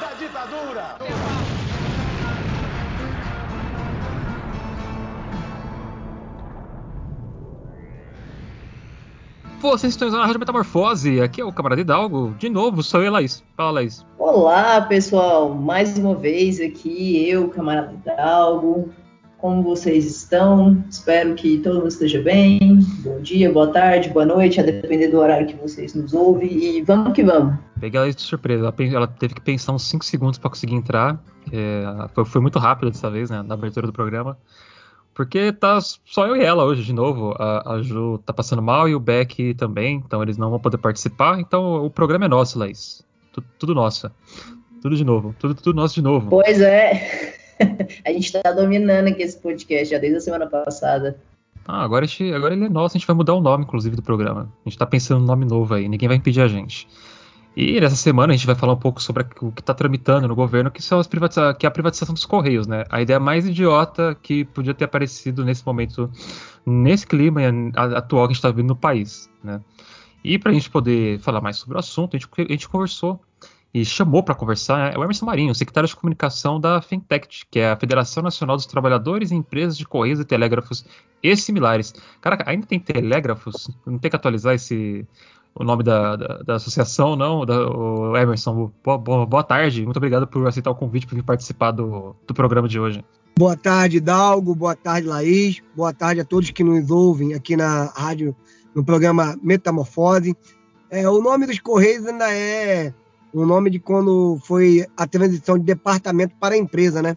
da ditadura! Vocês estão na Rádio Metamorfose, aqui é o Camarada Hidalgo, de novo, sou eu, Laís. Fala, Laís. Olá, pessoal, mais uma vez aqui, eu, Camarada Hidalgo, como vocês estão? Espero que todo mundo esteja bem. Bom dia, boa tarde, boa noite, a depender do horário que vocês nos ouvem. E vamos que vamos. Peguei ela de surpresa. Ela, teve que pensar uns 5 segundos para conseguir entrar. É, foi, foi, muito rápido dessa vez, né? Na abertura do programa. Porque tá só eu e ela hoje de novo. A, a Ju tá passando mal e o Beck também, então eles não vão poder participar. Então o programa é nosso, Laís. Tudo, tudo nosso. Tudo de novo. Tudo, tudo nosso de novo. Pois é. a gente está dominando aqui esse podcast já desde a semana passada. Ah, agora, gente, agora ele é nosso, a gente vai mudar o nome, inclusive, do programa. A gente está pensando no nome novo aí, ninguém vai impedir a gente. E nessa semana a gente vai falar um pouco sobre o que está tramitando no governo, que, são as que é a privatização dos Correios, né? A ideia mais idiota que podia ter aparecido nesse momento, nesse clima atual que a gente está vivendo no país, né? E para a gente poder falar mais sobre o assunto, a gente, a gente conversou e chamou para conversar é o Emerson Marinho, secretário de comunicação da Fintech, que é a Federação Nacional dos Trabalhadores e Empresas de Correios e Telégrafos e similares. Caraca, ainda tem telégrafos? Não tem que atualizar esse o nome da, da, da associação, não? Da, o Emerson, boa, boa, boa, tarde. Muito obrigado por aceitar o convite para vir participar do, do programa de hoje. Boa tarde, Dalgo. Boa tarde, Laís. Boa tarde a todos que nos ouvem aqui na rádio, no programa Metamorfose. É, o nome dos Correios ainda é o nome de quando foi a transição de departamento para a empresa, né?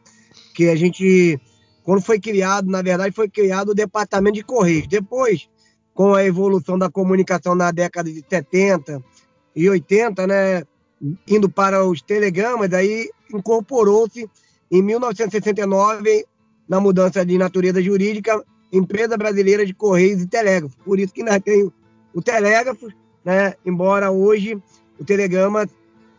Que a gente, quando foi criado, na verdade, foi criado o departamento de Correios. Depois, com a evolução da comunicação na década de 70 e 80, né? Indo para os telegramas, aí incorporou-se em 1969, na mudança de natureza jurídica, Empresa Brasileira de Correios e Telégrafos. Por isso que nós temos o telégrafo, né? Embora hoje o telegrama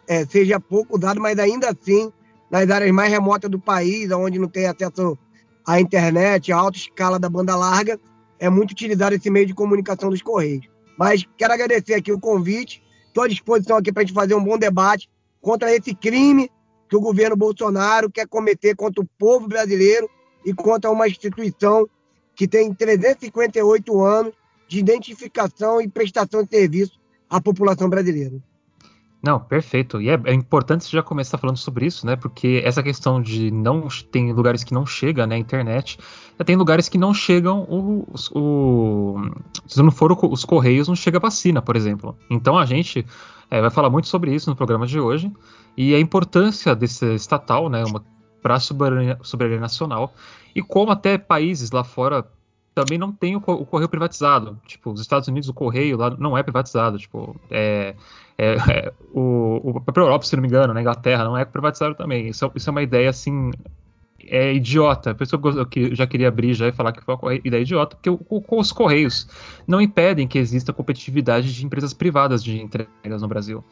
é, seja pouco usado, mas ainda assim, nas áreas mais remotas do país, onde não tem acesso à internet, a alta escala da banda larga, é muito utilizado esse meio de comunicação dos Correios. Mas quero agradecer aqui o convite, estou à disposição aqui para a gente fazer um bom debate contra esse crime que o governo Bolsonaro quer cometer contra o povo brasileiro e contra uma instituição que tem 358 anos de identificação e prestação de serviço à população brasileira. Não, perfeito. E é, é, importante você já começar falando sobre isso, né? Porque essa questão de não tem lugares que não chega, né? A internet, tem lugares que não chegam o, o se não for os correios, não chega vacina, por exemplo. Então a gente é, vai falar muito sobre isso no programa de hoje e a importância desse estatal, né? Para a soberania, soberania nacional e como até países lá fora também não tem o, o, correio privatizado. Tipo, os Estados Unidos, o correio lá não é privatizado. Tipo, é, é, é o, o próprio Europa, se não me engano, na Inglaterra, não é privatizado também. Isso, isso é uma ideia assim. É idiota. A pessoa que já queria abrir já e falar que foi uma ideia idiota, porque o, o, os correios não impedem que exista competitividade de empresas privadas de entregas no Brasil.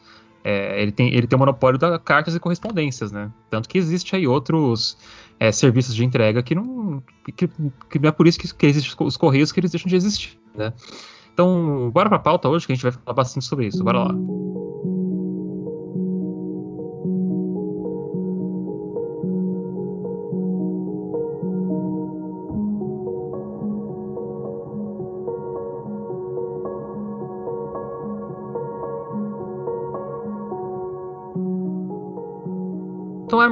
É, ele, tem, ele tem o monopólio das cartas e correspondências, né? Tanto que existe aí outros é, serviços de entrega que não, que, que não é por isso que, que existem os correios que eles deixam de existir, né? Então, bora para a pauta hoje que a gente vai falar bastante sobre isso. Bora lá.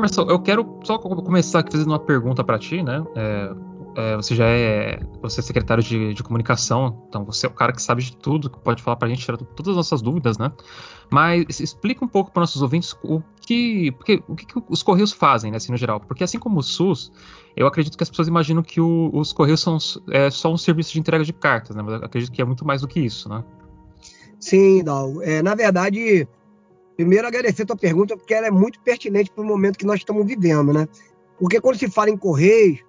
Emerson, eu quero só começar aqui fazendo uma pergunta para ti, né? É, é, você já é, você é secretário de, de, comunicação, então você é o cara que sabe de tudo, que pode falar para a gente, tirar todas as nossas dúvidas, né? Mas explica um pouco para nossos ouvintes o que, porque, o que, que, os Correios fazem, né, assim, no geral. Porque assim como o SUS, eu acredito que as pessoas imaginam que o, os Correios são é, só um serviço de entrega de cartas, né? Mas eu acredito que é muito mais do que isso, né? Sim, Dal. É, na verdade, Primeiro, agradecer a tua pergunta, porque ela é muito pertinente para o momento que nós estamos vivendo, né? Porque quando se fala em Correios,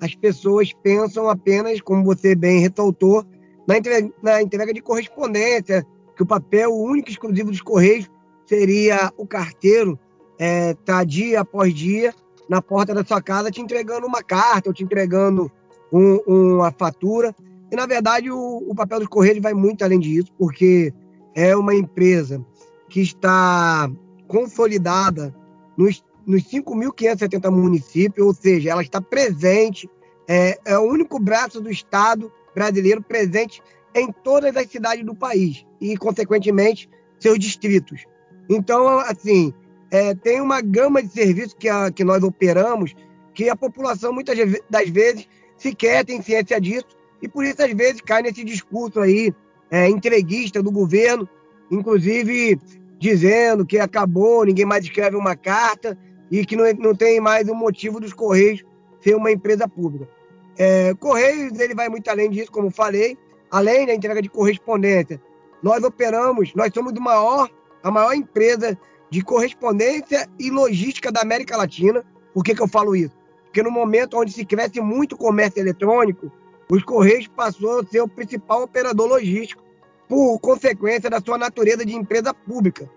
as pessoas pensam apenas, como você bem ressaltou, na entrega, na entrega de correspondência, que o papel único e exclusivo dos Correios seria o carteiro é, tá dia após dia na porta da sua casa te entregando uma carta ou te entregando um, uma fatura. E, na verdade, o, o papel dos Correios vai muito além disso, porque é uma empresa que está consolidada nos, nos 5.570 municípios, ou seja, ela está presente, é, é o único braço do Estado brasileiro presente em todas as cidades do país e, consequentemente, seus distritos. Então, assim, é, tem uma gama de serviços que, a, que nós operamos que a população, muitas das vezes, sequer tem ciência disso e, por isso, às vezes, cai nesse discurso aí é, entreguista do governo, inclusive dizendo que acabou, ninguém mais escreve uma carta e que não, não tem mais um motivo dos Correios ser uma empresa pública. É, Correios ele vai muito além disso, como falei, além da entrega de correspondência. Nós operamos, nós somos do maior, a maior empresa de correspondência e logística da América Latina. Por que, que eu falo isso? Porque no momento onde se cresce muito comércio eletrônico, os Correios passou a ser o principal operador logístico, por consequência da sua natureza de empresa pública.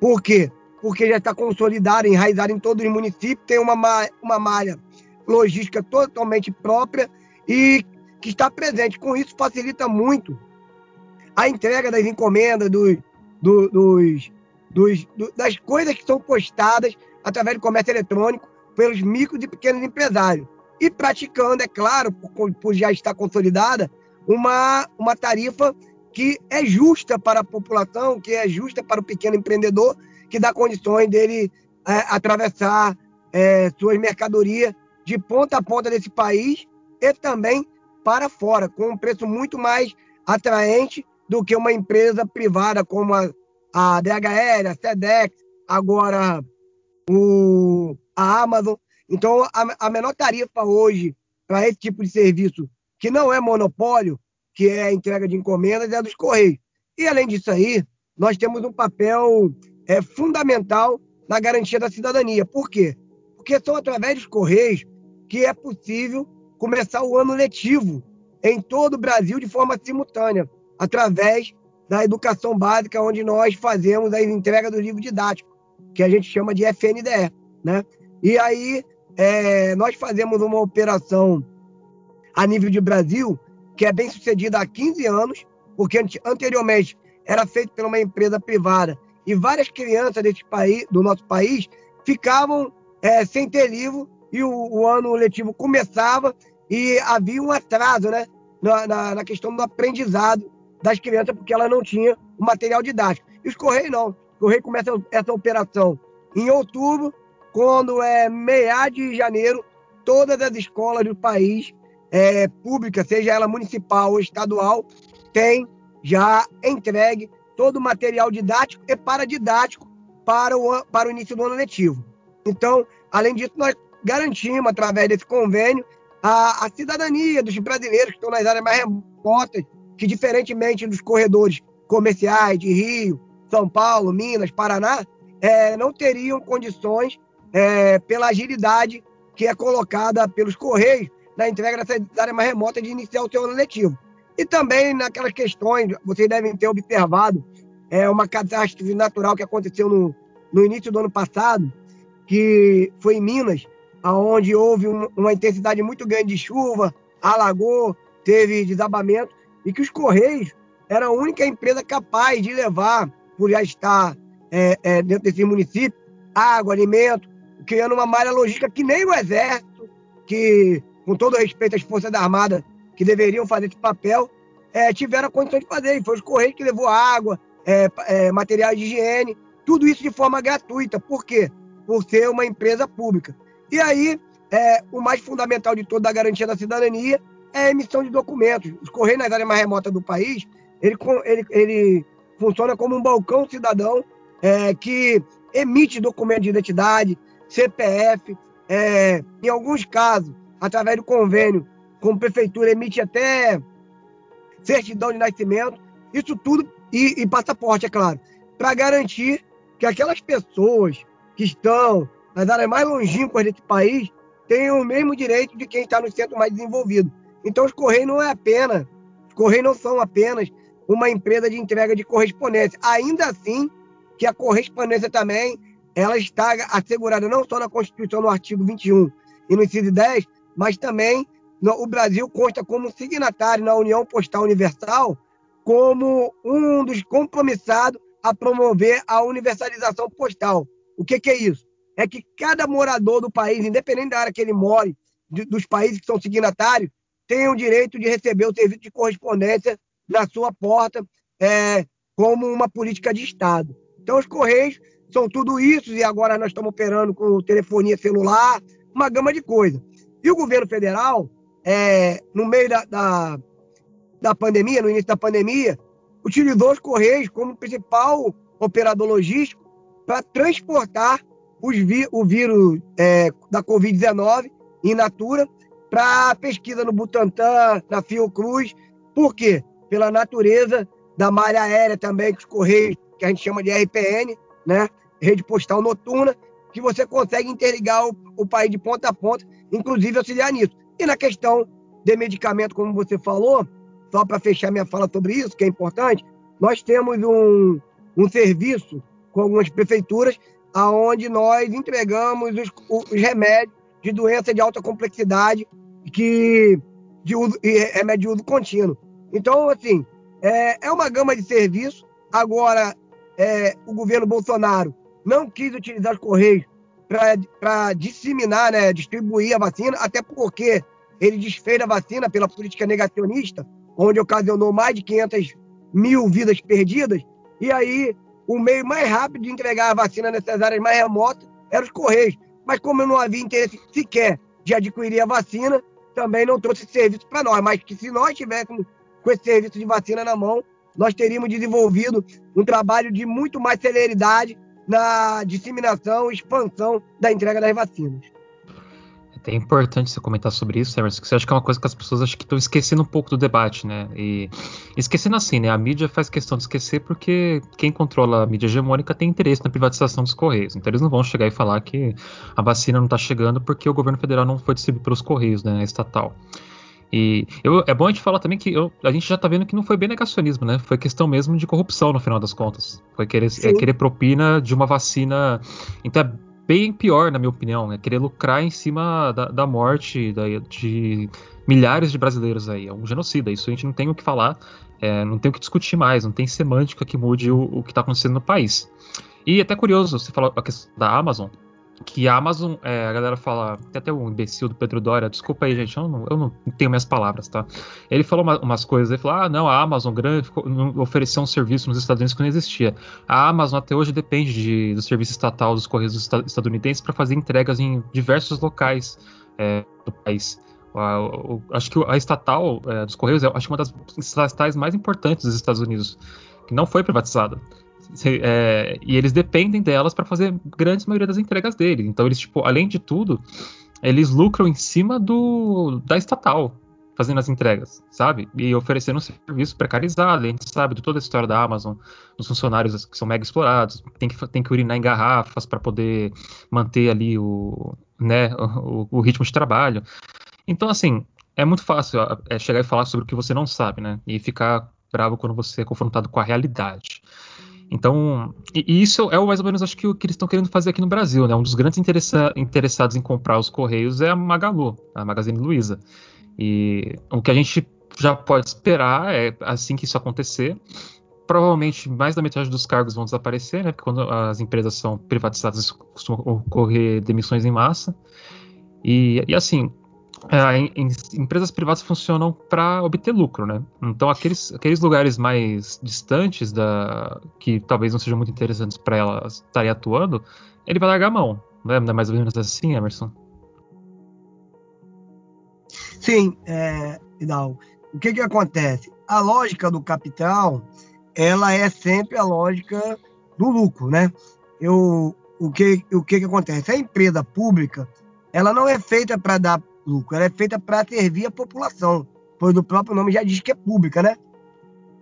Por quê? Porque já está consolidado, enraizado em todos os municípios, tem uma, uma malha logística totalmente própria e que está presente. Com isso, facilita muito a entrega das encomendas, do, dos, dos, do, das coisas que são postadas através do comércio eletrônico pelos micros e pequenos empresários. E praticando, é claro, por, por já estar consolidada, uma, uma tarifa que é justa para a população, que é justa para o pequeno empreendedor, que dá condições dele é, atravessar é, suas mercadorias de ponta a ponta desse país e também para fora, com um preço muito mais atraente do que uma empresa privada como a, a DHL, a SEDEX, agora o, a Amazon. Então, a, a menor tarifa hoje para esse tipo de serviço, que não é monopólio, que é a entrega de encomendas, é a dos Correios. E, além disso aí, nós temos um papel é, fundamental na garantia da cidadania. Por quê? Porque são através dos Correios que é possível começar o ano letivo em todo o Brasil de forma simultânea, através da educação básica, onde nós fazemos a entrega do livro didático, que a gente chama de FNDE. Né? E aí é, nós fazemos uma operação a nível de Brasil, que é bem sucedida há 15 anos, porque anteriormente era feito por uma empresa privada e várias crianças desse país, do nosso país ficavam é, sem ter livro e o, o ano letivo começava e havia um atraso né, na, na, na, questão do aprendizado das crianças, porque ela não tinha o material didático. E os Correios não. Os Correios começam essa operação em outubro, quando é meia de janeiro, todas as escolas do país, é, públicas, seja ela municipal ou estadual, têm já entregue todo o material didático e paradidático para o, para o início do ano letivo. Então, além disso, nós garantimos, através desse convênio, a, a cidadania dos brasileiros que estão nas áreas mais remotas, que, diferentemente dos corredores comerciais de Rio, São Paulo, Minas, Paraná, é, não teriam condições, é, pela agilidade que é colocada pelos Correios na entrega dessas áreas mais remotas de iniciar o seu ano letivo. E também naquelas questões, vocês devem ter observado, é, uma catástrofe natural que aconteceu no, no início do ano passado, que foi em Minas, onde houve uma intensidade muito grande de chuva, alagou, teve desabamento, e que os Correios era a única empresa capaz de levar, por já estar é, é, dentro desse município, água, alimento, criando uma malha logística que nem o Exército, que, com todo respeito às Forças Armadas, que deveriam fazer esse papel, é, tiveram a condição de fazer. E foi os Correios que levou água, é, é, materiais de higiene, tudo isso de forma gratuita. Por quê? Por ser uma empresa pública. E aí, é, o mais fundamental de toda a garantia da cidadania é a emissão de documentos. Os Correios nas áreas mais remotas do país, ele, ele, ele funciona como um balcão cidadão é, que emite documento de identidade, CPF, é, em alguns casos, através do convênio com a prefeitura, emite até certidão de nascimento, isso tudo, e, e passaporte, é claro, para garantir que aquelas pessoas que estão nas áreas mais longínquas desse país tenham o mesmo direito de quem está no centro mais desenvolvido. Então, os Correios não é apenas, os Correios não são apenas uma empresa de entrega de correspondência. Ainda assim, que a correspondência também ela está assegurada não só na Constituição, no artigo 21 e no inciso 10, mas também o Brasil consta como signatário na União Postal Universal como um dos compromissados a promover a universalização postal. O que, que é isso? é que cada morador do país, independente da área que ele more, dos países que são signatários, tenha o direito de receber o serviço de correspondência na sua porta é, como uma política de Estado. Então, os Correios são tudo isso, e agora nós estamos operando com telefonia celular, uma gama de coisas. E o governo federal, é, no meio da, da, da pandemia, no início da pandemia, utilizou os Correios como principal operador logístico para transportar vi, o vírus é, da Covid-19 in natura para pesquisa no Butantan, na Fiocruz. Por quê? Pela natureza da malha aérea também, que os Correios, que a gente chama de RPN, né? Rede Postal Noturna, que você consegue interligar o, o país de ponta a ponta, inclusive auxiliar nisso. E na questão de medicamento, como você falou, só para fechar minha fala sobre isso, que é importante, nós temos um, um serviço com algumas prefeituras aonde nós entregamos os, os remédios de doença de alta complexidade que de uso, remédio de uso contínuo. Então, assim, é, é uma gama de serviços. Agora, é, o governo Bolsonaro não quis utilizar os Correios para disseminar, né, distribuir a vacina, até porque ele desfez a vacina pela política negacionista, onde ocasionou mais de 500 mil vidas perdidas, e aí o meio mais rápido de entregar a vacina nessas áreas mais remotas era os Correios. Mas como não havia interesse sequer de adquirir a vacina, também não trouxe serviço para nós. Mas que se nós tivéssemos com esse serviço de vacina na mão, nós teríamos desenvolvido um trabalho de muito mais celeridade na disseminação e expansão da entrega das vacinas. É importante você comentar sobre isso, Emerson, que você acha que é uma coisa que as pessoas acho que estão esquecendo um pouco do debate, né? E esquecendo assim, né? A mídia faz questão de esquecer porque quem controla a mídia hegemônica tem interesse na privatização dos Correios. Então eles não vão chegar e falar que a vacina não está chegando porque o governo federal não foi distribuído pelos Correios, né? Estatal. E eu, é bom a gente falar também que eu, a gente já está vendo que não foi bem negacionismo, né? Foi questão mesmo de corrupção no final das contas. Foi querer, é, querer propina de uma vacina. Então é bem pior, na minha opinião. É querer lucrar em cima da, da morte da, de milhares de brasileiros aí. É um genocida. Isso a gente não tem o que falar, é, não tem o que discutir mais, não tem semântica que mude o, o que está acontecendo no país. E até curioso, você falou a questão da Amazon que a Amazon, é, a galera fala, tem até um imbecil do Pedro Dória, desculpa aí, gente, eu não, eu não tenho minhas palavras, tá? Ele falou uma, umas coisas, ele falou, ah, não, a Amazon grande ficou, ofereceu um serviço nos Estados Unidos que não existia. A Amazon até hoje depende de, do serviço estatal dos Correios estadunidenses para fazer entregas em diversos locais é, do país. acho que a estatal é, dos Correios é acho uma das estatais mais importantes dos Estados Unidos, que não foi privatizada. É, e eles dependem delas para fazer grande maioria das entregas deles. Então eles, tipo, além de tudo, eles lucram em cima do da estatal fazendo as entregas, sabe? E oferecendo um serviço precarizado. A gente sabe de toda a história da Amazon, os funcionários que são mega explorados, tem que, tem que urinar em garrafas para poder manter ali o, né, o, o, ritmo de trabalho. Então, assim, é muito fácil é, chegar e falar sobre o que você não sabe, né? E ficar bravo quando você é confrontado com a realidade. Então, e isso é mais ou menos acho que o que eles estão querendo fazer aqui no Brasil, né? Um dos grandes interessa interessados em comprar os Correios é a Magalu, a Magazine Luiza. E o que a gente já pode esperar é, assim que isso acontecer, provavelmente mais da metade dos cargos vão desaparecer, né? Porque quando as empresas são privatizadas, costumam ocorrer demissões em massa. E, e assim, é, em, em, empresas privadas funcionam para obter lucro, né? Então aqueles, aqueles lugares mais distantes da que talvez não sejam muito interessantes para elas estarem atuando, ele vai largar a mão, né? Não é mais ou menos assim, Emerson? Sim, é, Hidalgo. O que que acontece? A lógica do capital, ela é sempre a lógica do lucro, né? Eu, o que o que que acontece? A empresa pública, ela não é feita para dar lucro, ela é feita para servir a população, pois o próprio nome já diz que é pública, né?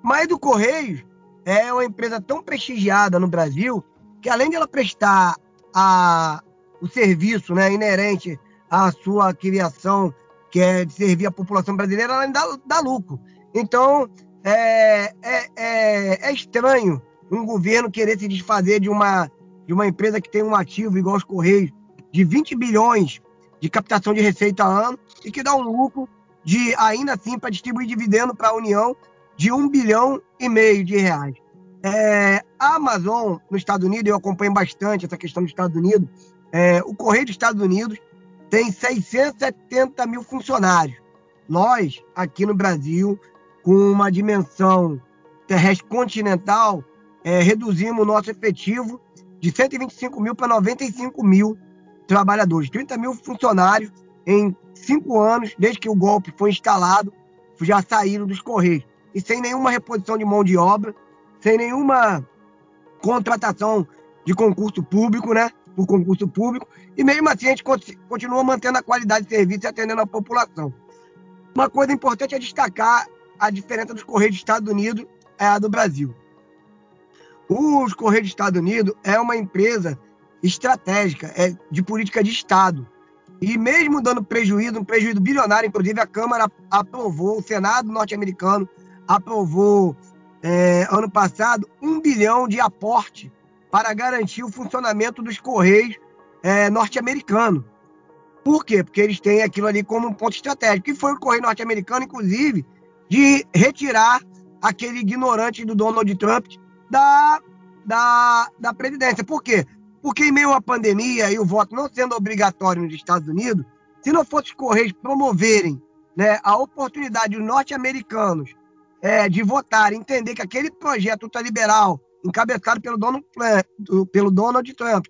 Mas o Correios é uma empresa tão prestigiada no Brasil que além de ela prestar a, o serviço né, inerente à sua criação, que é de servir a população brasileira, ela ainda dá, dá lucro. Então, é, é, é, é, estranho um governo querer se desfazer de uma, de uma empresa que tem um ativo igual os Correios, de 20 bilhões de captação de receita ano e que dá um lucro de, ainda assim, para distribuir dividendo para a União de um bilhão e meio de reais. É, a Amazon, nos Estados Unidos, eu acompanho bastante essa questão dos Estados Unidos, É, o Correio dos Estados Unidos tem 670 mil funcionários. Nós, aqui no Brasil, com uma dimensão terrestre continental, é, reduzimos o nosso efetivo de 125 mil para 95 mil trabalhadores, 30 mil funcionários em cinco anos, desde que o golpe foi instalado, já saíram dos Correios. E sem nenhuma reposição de mão de obra, sem nenhuma contratação de concurso público, né? Por concurso público. E mesmo assim a gente continua mantendo a qualidade de serviço e atendendo a população. Uma coisa importante é destacar a diferença dos Correios dos Estados Unidos e a do Brasil. Os Correios dos Estados Unidos é uma empresa estratégica, é de política de Estado. E mesmo dando prejuízo, um prejuízo bilionário, inclusive a Câmara aprovou, o Senado norte-americano aprovou é, ano passado um bilhão de aporte para garantir o funcionamento dos Correios é, norte-americanos. Por quê? Porque eles têm aquilo ali como um ponto estratégico. E foi o Correio norte-americano, inclusive, de retirar aquele ignorante do Donald Trump da, da, da presidência. Por quê? Porque em meio à pandemia e o voto não sendo obrigatório nos Estados Unidos, se não fosse os Correios promoverem né, a oportunidade dos norte-americanos é, de votar, entender que aquele projeto ultraliberal, encabeçado pelo Donald, pelo Donald Trump,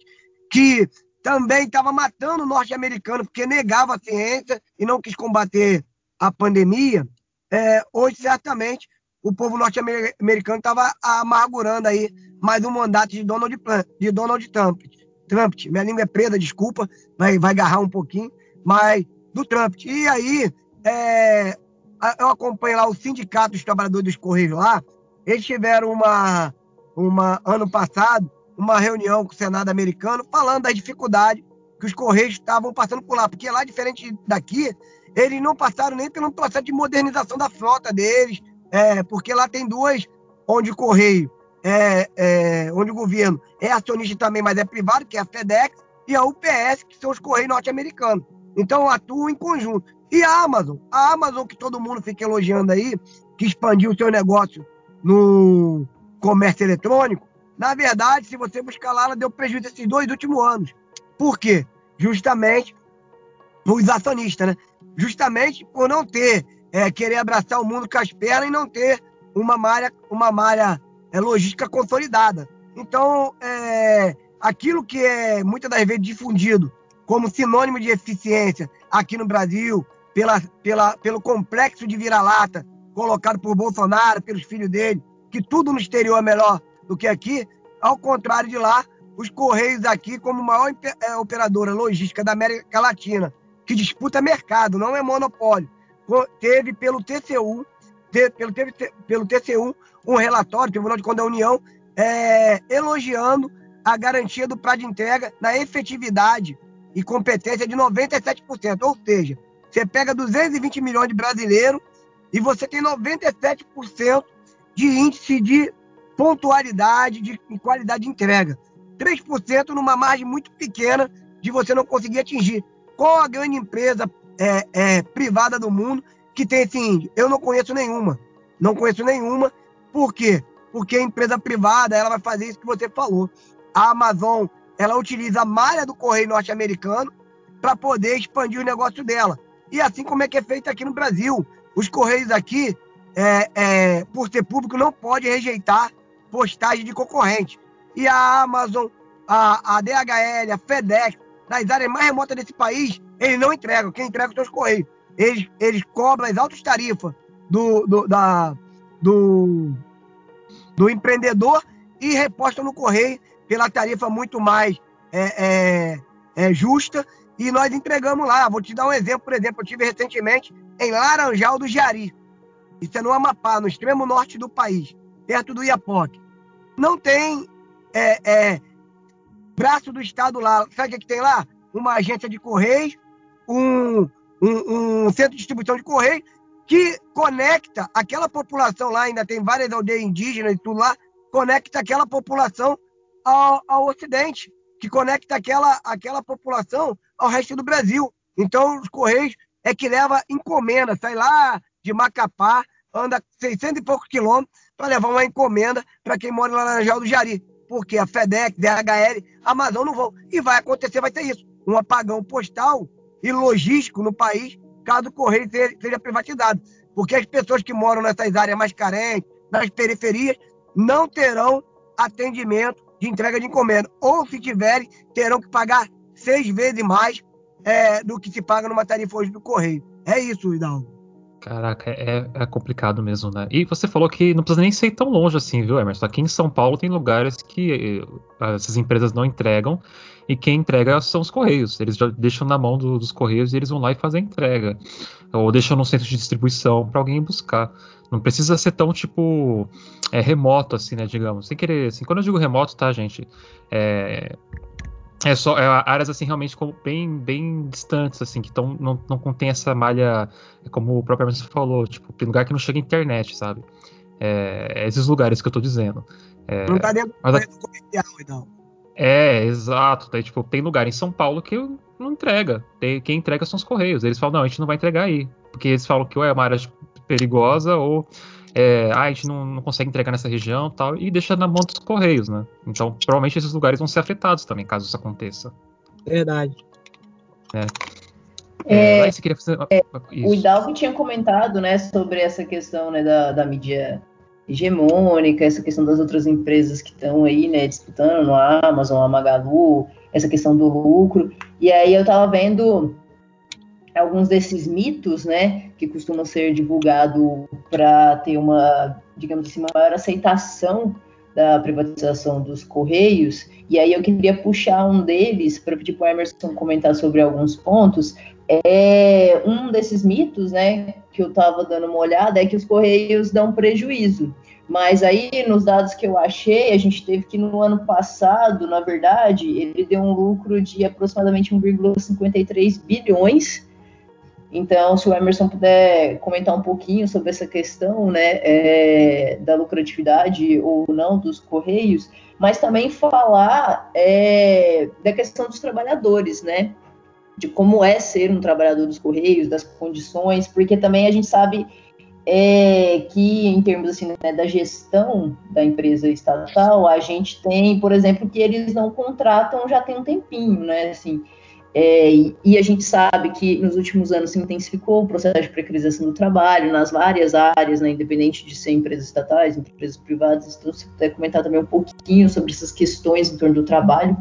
que também estava matando o norte-americano porque negava a ciência e não quis combater a pandemia, é, hoje certamente o povo norte-americano estava amargurando aí mais um mandato de Donald, de Donald Trump. Trump, minha língua é preta, desculpa, vai, vai agarrar um pouquinho, mas do Trump. E aí, é, eu acompanho lá o Sindicato dos Trabalhadores dos Correios lá, eles tiveram uma, uma ano passado, uma reunião com o Senado americano, falando das dificuldades que os Correios estavam passando por lá, porque lá, diferente daqui, eles não passaram nem pelo processo de modernização da frota deles, é, porque lá tem duas, onde o Correio, é, é, onde o governo é acionista também, mas é privado, que é a FedEx, e a UPS, que são os Correios norte-americanos. Então atuam em conjunto. E a Amazon, a Amazon que todo mundo fica elogiando aí, que expandiu o seu negócio no comércio eletrônico, na verdade, se você buscar lá, ela deu prejuízo esses dois últimos anos. Por quê? Justamente os acionistas, né? Justamente por não ter é, querer abraçar o mundo com as pernas e não ter uma malha, uma malha é, logística consolidada. Então, é, aquilo que é muitas das vezes difundido como sinônimo de eficiência aqui no Brasil, pela, pela, pelo complexo de vira-lata colocado por Bolsonaro, pelos filhos dele, que tudo no exterior é melhor do que aqui, ao contrário de lá, os Correios aqui, como maior é, operadora logística da América Latina, que disputa mercado, não é monopólio, teve pelo TCU, teve, pelo, teve, pelo TCU um relatório, Tribunal de Contas da União, é, elogiando a garantia do prazo de entrega na efetividade e competência de 97%. Ou seja, você pega 220 milhões de brasileiros e você tem 97% de índice de pontualidade, de qualidade de entrega. 3% numa margem muito pequena de você não conseguir atingir. Qual a grande empresa é, é, privada do mundo que tem esse índio. Eu não conheço nenhuma. Não conheço nenhuma. Por quê? Porque a empresa privada ela vai fazer isso que você falou. A Amazon ela utiliza a malha do correio norte-americano para poder expandir o negócio dela. E assim como é que é feito aqui no Brasil. Os correios aqui, é, é, por ser público, não pode rejeitar postagem de concorrente. E a Amazon, a, a DHL, a FedEx, nas áreas mais remotas desse país, eles não entregam. Quem entrega são os Correios. Eles, eles cobram as altas tarifas do, do, da, do, do empreendedor e repostam no Correio pela tarifa muito mais é, é, é, justa. E nós entregamos lá. Vou te dar um exemplo. Por exemplo, eu tive recentemente em Laranjal do Jari. Isso é no Amapá, no extremo norte do país, perto do Iapoque. Não tem é, é, braço do Estado lá. Sabe o que tem lá? Uma agência de correios, um, um, um centro de distribuição de correio que conecta aquela população lá, ainda tem várias aldeias indígenas e tudo lá, conecta aquela população ao, ao Ocidente, que conecta aquela, aquela população ao resto do Brasil. Então, os Correios é que leva encomenda, sai lá de Macapá, anda 600 e poucos quilômetros para levar uma encomenda para quem mora lá na Laranjal do Jari. porque a FedEx, DHL, Amazon não vão. E vai acontecer, vai ter isso. Um apagão postal e logístico no país, caso o correio seja privatizado. Porque as pessoas que moram nessas áreas mais carentes, nas periferias, não terão atendimento de entrega de encomenda. Ou, se tiverem, terão que pagar seis vezes mais é, do que se paga numa tarifa hoje do correio. É isso, Hidalgo. Caraca, é, é, complicado mesmo, né? E você falou que não precisa nem ser tão longe assim, viu, Emerson? Aqui em São Paulo tem lugares que eh, essas empresas não entregam e quem entrega são os Correios. Eles já deixam na mão do, dos Correios e eles vão lá e fazem a entrega. Ou deixam no centro de distribuição para alguém buscar. Não precisa ser tão, tipo, é, remoto, assim, né, digamos. Sem querer, assim, quando eu digo remoto, tá, gente? É, é só é, áreas assim realmente bem bem distantes assim que tão, não, não contém essa malha como o próprio Emerson falou tipo tem lugar que não chega internet sabe é, é esses lugares que eu tô dizendo é, não tá dentro mas, do comercial então é exato daí, tipo tem lugar em São Paulo que não entrega tem, quem entrega são os correios eles falam não a gente não vai entregar aí porque eles falam que ou é uma área perigosa ou é, ah, a gente não, não, consegue entregar nessa região tal, e deixa na mão dos correios, né? Então, provavelmente esses lugares vão ser afetados também, caso isso aconteça. Verdade. É. É, é, fazer... é, o Hidalgo tinha comentado né, sobre essa questão né, da, da mídia hegemônica, essa questão das outras empresas que estão aí né, disputando no Amazon, a Magalu, essa questão do lucro. E aí eu estava vendo alguns desses mitos, né, que costumam ser divulgados para ter uma, digamos assim, uma maior aceitação da privatização dos Correios, e aí eu queria puxar um deles para pedir para o Emerson comentar sobre alguns pontos. É, um desses mitos, né, que eu estava dando uma olhada, é que os Correios dão prejuízo. Mas aí, nos dados que eu achei, a gente teve que no ano passado, na verdade, ele deu um lucro de aproximadamente 1,53 bilhões então, se o Emerson puder comentar um pouquinho sobre essa questão né, é, da lucratividade ou não dos Correios, mas também falar é, da questão dos trabalhadores, né? De como é ser um trabalhador dos Correios, das condições, porque também a gente sabe é, que, em termos assim, né, da gestão da empresa estatal, a gente tem, por exemplo, que eles não contratam já tem um tempinho, né? Assim, é, e a gente sabe que nos últimos anos se intensificou o processo de precarização do trabalho nas várias áreas, né, independente de ser empresas estatais, empresas privadas. Então, se puder comentar também um pouquinho sobre essas questões em torno do trabalho.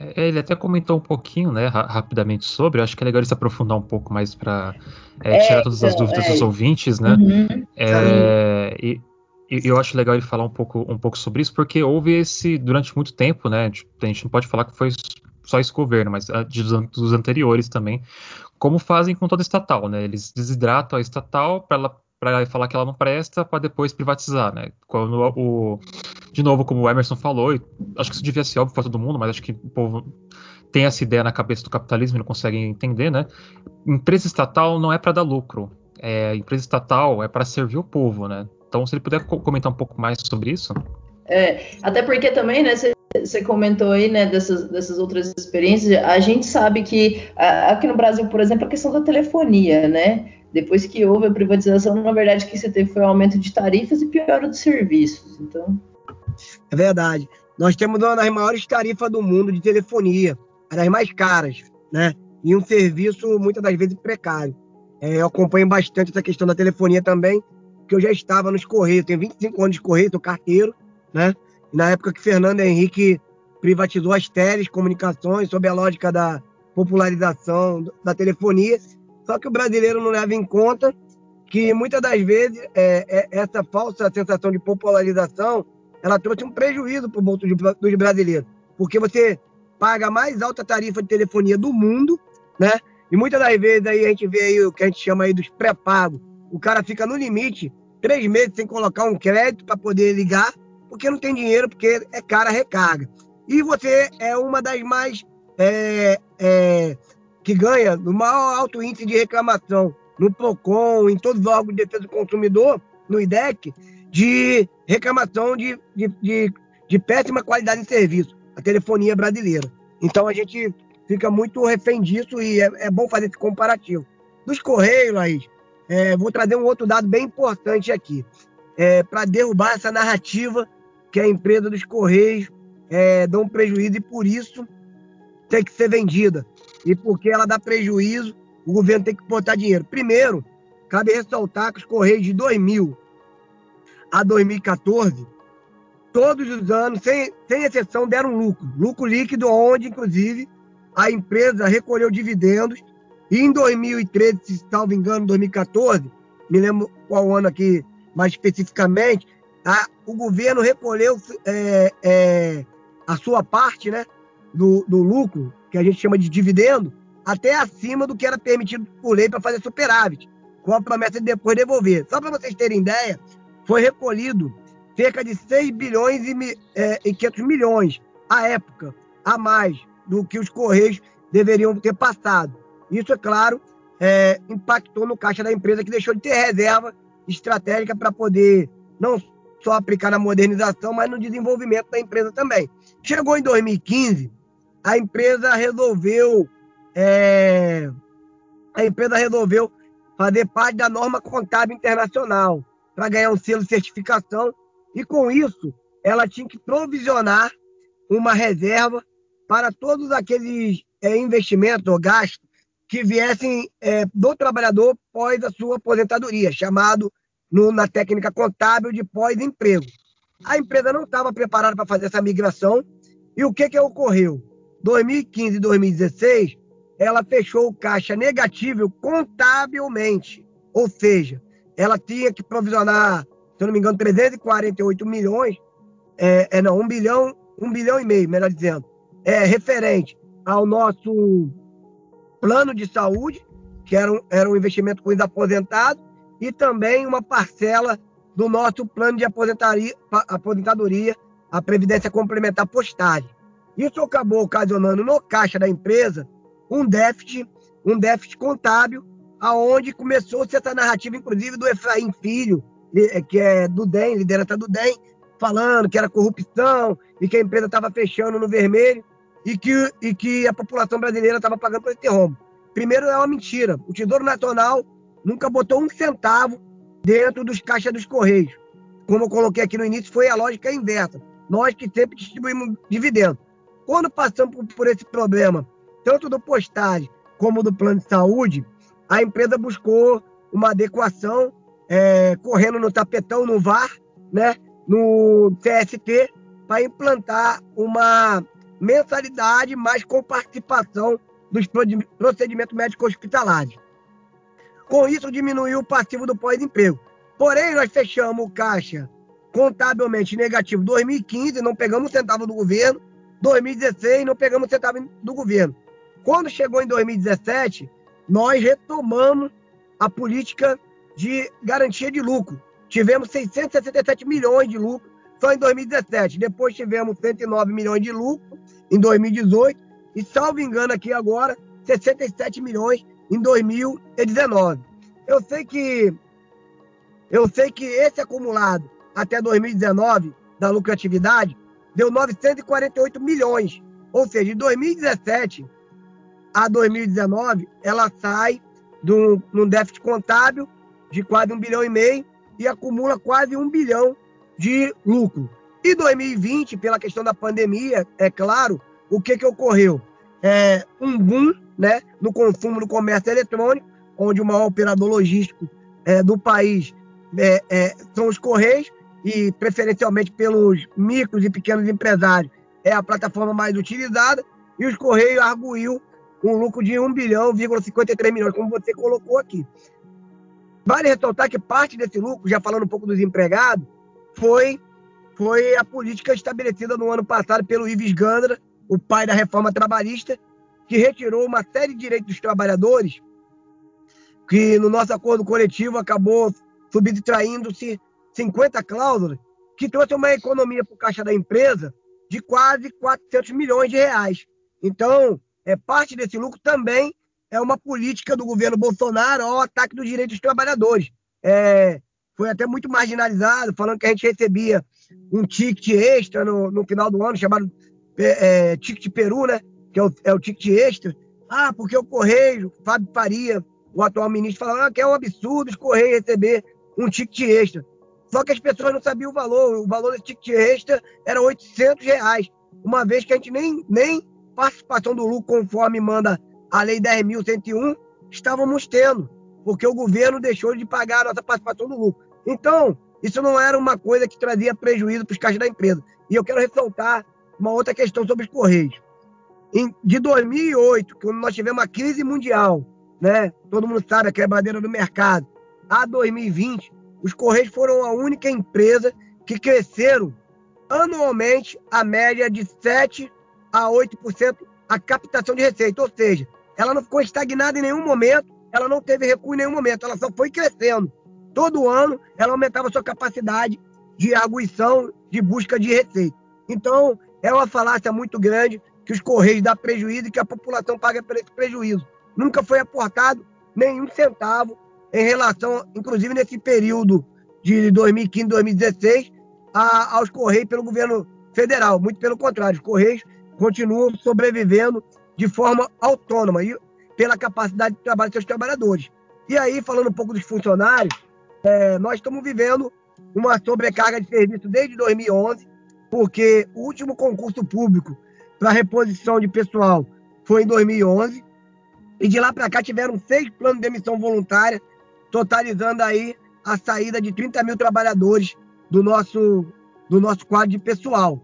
É, ele até comentou um pouquinho, né, rapidamente sobre. Acho que é legal ele se aprofundar um pouco mais para é, é, tirar todas as então, dúvidas dos é. ouvintes, né? Uhum, é, e, eu acho legal ele falar um pouco, um pouco sobre isso, porque houve esse durante muito tempo, né? A gente não pode falar que foi só esse governo, mas dos anteriores também, como fazem com toda estatal, né? Eles desidratam a estatal para ela para falar que ela não presta para depois privatizar, né? Quando o de novo, como o Emerson falou, acho que isso devia ser óbvio para todo mundo, mas acho que o povo tem essa ideia na cabeça do capitalismo e não consegue entender, né? Empresa estatal não é para dar lucro. É, empresa estatal é para servir o povo, né? Então, se ele puder comentar um pouco mais sobre isso. É, até porque também, né, você comentou aí, né, dessas, dessas outras experiências, a gente sabe que aqui no Brasil, por exemplo, a questão da telefonia, né, depois que houve a privatização, na verdade, o que você teve foi um aumento de tarifas e piora dos serviços, então... É verdade. Nós temos uma das maiores tarifas do mundo de telefonia, uma das mais caras, né, e um serviço muitas das vezes precário. É, eu acompanho bastante essa questão da telefonia também, porque eu já estava nos Correios, tenho 25 anos de Correio, sou carteiro, né? na época que Fernando Henrique privatizou as telecomunicações sob a lógica da popularização da telefonia, só que o brasileiro não leva em conta que muitas das vezes é, é, essa falsa sensação de popularização ela trouxe um prejuízo para o bolso dos brasileiros, porque você paga a mais alta tarifa de telefonia do mundo, né? E muitas das vezes aí a gente vê aí o que a gente chama aí dos pré-pagos. O cara fica no limite, três meses sem colocar um crédito para poder ligar, porque não tem dinheiro, porque é cara a recarga. E você é uma das mais é, é, que ganha no maior alto índice de reclamação no PROCON, em todos os órgãos de defesa do consumidor, no IDEC, de reclamação de, de, de, de péssima qualidade de serviço, a telefonia brasileira. Então a gente fica muito refém disso e é, é bom fazer esse comparativo. Dos Correios, Laís, é, vou trazer um outro dado bem importante aqui, é, para derrubar essa narrativa que a empresa dos Correios é, dá um prejuízo e por isso tem que ser vendida. E porque ela dá prejuízo, o governo tem que botar dinheiro. Primeiro, cabe ressaltar que os Correios de 2000 a 2014, todos os anos, sem, sem exceção, deram lucro. Lucro líquido, onde, inclusive, a empresa recolheu dividendos. E em 2013, se salvo engano, 2014, me lembro qual ano aqui mais especificamente, a, o governo recolheu é, é, a sua parte né, do, do lucro, que a gente chama de dividendo, até acima do que era permitido por lei para fazer superávit, com a promessa de depois devolver. Só para vocês terem ideia, foi recolhido cerca de 6 bilhões e, é, e 500 milhões à época, a mais do que os Correios deveriam ter passado. Isso, é claro, é, impactou no caixa da empresa, que deixou de ter reserva estratégica para poder não só aplicar na modernização, mas no desenvolvimento da empresa também. Chegou em 2015, a empresa resolveu é, a empresa resolveu fazer parte da norma contábil internacional para ganhar um selo de certificação e com isso ela tinha que provisionar uma reserva para todos aqueles é, investimentos ou gastos que viessem é, do trabalhador pós a sua aposentadoria, chamado no, na técnica contábil de pós-emprego. A empresa não estava preparada para fazer essa migração e o que, que ocorreu? 2015 e 2016, ela fechou o caixa negativo contabilmente, ou seja, ela tinha que provisionar, se eu não me engano, 348 milhões, é, é não, um bilhão, um bilhão e meio, melhor dizendo, é referente ao nosso plano de saúde, que era um, era um investimento com os aposentados, e também uma parcela do nosso plano de aposentadoria, aposentadoria a Previdência Complementar Postagem. Isso acabou ocasionando no caixa da empresa um déficit, um déficit contábil, aonde começou-se essa narrativa, inclusive, do Efraim Filho, que é do DEM, liderança do DEM, falando que era corrupção e que a empresa estava fechando no vermelho e que, e que a população brasileira estava pagando por esse rombo. Primeiro, é uma mentira. O Tesouro Nacional nunca botou um centavo dentro dos caixas dos Correios. Como eu coloquei aqui no início, foi a lógica inversa. Nós que sempre distribuímos dividendos. Quando passamos por esse problema, tanto do postagem como do plano de saúde, a empresa buscou uma adequação, é, correndo no tapetão, no VAR, né, no TST, para implantar uma mensalidade, mas com participação dos procedimentos médicos hospitalares. Com isso, diminuiu o passivo do pós-emprego. Porém, nós fechamos o caixa contabilmente negativo 2015, não pegamos centavo do governo, 2016, não pegamos centavo do governo. Quando chegou em 2017, nós retomamos a política de garantia de lucro. Tivemos 667 milhões de lucro só em 2017. Depois tivemos 109 milhões de lucro em 2018 e, salvo engano aqui agora, 67 milhões em 2019. Eu sei que eu sei que esse acumulado até 2019 da lucratividade deu 948 milhões. Ou seja, de 2017 a 2019, ela sai de um, num déficit contábil de quase um bilhão e meio e acumula quase um bilhão de lucro. E 2020, pela questão da pandemia, é claro, o que, que ocorreu? É, um boom né, no consumo do comércio eletrônico, onde o maior operador logístico é, do país é, é, são os Correios, e preferencialmente pelos micros e pequenos empresários, é a plataforma mais utilizada, e os Correios arguiu um lucro de 1 bilhão, 53 milhões, como você colocou aqui. Vale ressaltar que parte desse lucro, já falando um pouco dos empregados, foi, foi a política estabelecida no ano passado pelo Ives Gandra, o pai da reforma trabalhista, que retirou uma série de direitos dos trabalhadores, que no nosso acordo coletivo acabou subtraindo-se 50 cláusulas, que trouxe uma economia para o caixa da empresa de quase 400 milhões de reais. Então, é, parte desse lucro também é uma política do governo Bolsonaro ao ataque dos direitos dos trabalhadores. É, foi até muito marginalizado, falando que a gente recebia um ticket extra no, no final do ano, chamado é, é, ticket Peru, né? Que é o, é o ticket extra. Ah, porque o Correio, Fábio Faria, o atual ministro, falava ah, que é um absurdo os Correios receber um ticket extra. Só que as pessoas não sabiam o valor. O valor desse ticket extra era 800 reais. Uma vez que a gente nem, nem participação do lucro, conforme manda a Lei 10.101, estávamos tendo, porque o governo deixou de pagar a nossa participação do lucro. Então, isso não era uma coisa que trazia prejuízo para os caixas da empresa. E eu quero ressaltar uma outra questão sobre os Correios. Em, de 2008, quando nós tivemos uma crise mundial, né? todo mundo sabe, a quebradeira do mercado, a 2020, os Correios foram a única empresa que cresceram anualmente a média de 7 a 8% a captação de receita. Ou seja, ela não ficou estagnada em nenhum momento, ela não teve recuo em nenhum momento, ela só foi crescendo. Todo ano ela aumentava sua capacidade de arguição, de busca de receita. Então, é uma falácia muito grande que os Correios dão prejuízo e que a população paga por esse prejuízo. Nunca foi aportado nenhum centavo em relação, inclusive nesse período de 2015, 2016, a, aos Correios pelo governo federal. Muito pelo contrário, os Correios continuam sobrevivendo de forma autônoma e pela capacidade de trabalho de seus trabalhadores. E aí, falando um pouco dos funcionários, é, nós estamos vivendo uma sobrecarga de serviço desde 2011, porque o último concurso público para reposição de pessoal foi em 2011, e de lá para cá tiveram seis planos de demissão voluntária, totalizando aí a saída de 30 mil trabalhadores do nosso, do nosso quadro de pessoal.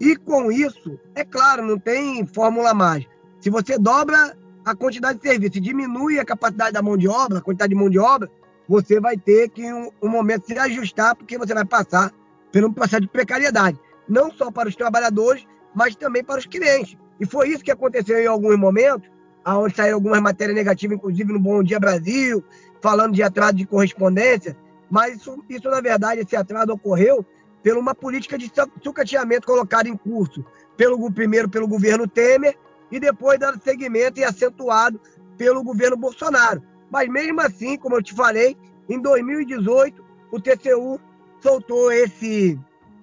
E com isso, é claro, não tem fórmula mágica. Se você dobra a quantidade de serviço diminui a capacidade da mão de obra, a quantidade de mão de obra, você vai ter que, um, um momento, se ajustar, porque você vai passar por um processo de precariedade. Não só para os trabalhadores, mas também para os clientes. E foi isso que aconteceu em alguns momentos, onde saíram algumas matérias negativas, inclusive no Bom Dia Brasil, falando de atraso de correspondência, mas isso, isso na verdade, esse atraso ocorreu por uma política de sucateamento colocada em curso pelo primeiro pelo governo Temer e depois dado seguimento e acentuado pelo governo Bolsonaro. Mas mesmo assim, como eu te falei, em 2018 o TCU soltou esse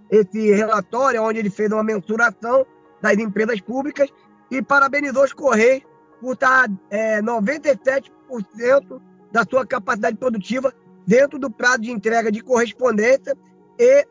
esse relatório onde ele fez uma mensuração das empresas públicas e parabenizou os Correios por estar é, 97% da sua capacidade produtiva dentro do prazo de entrega de correspondência e,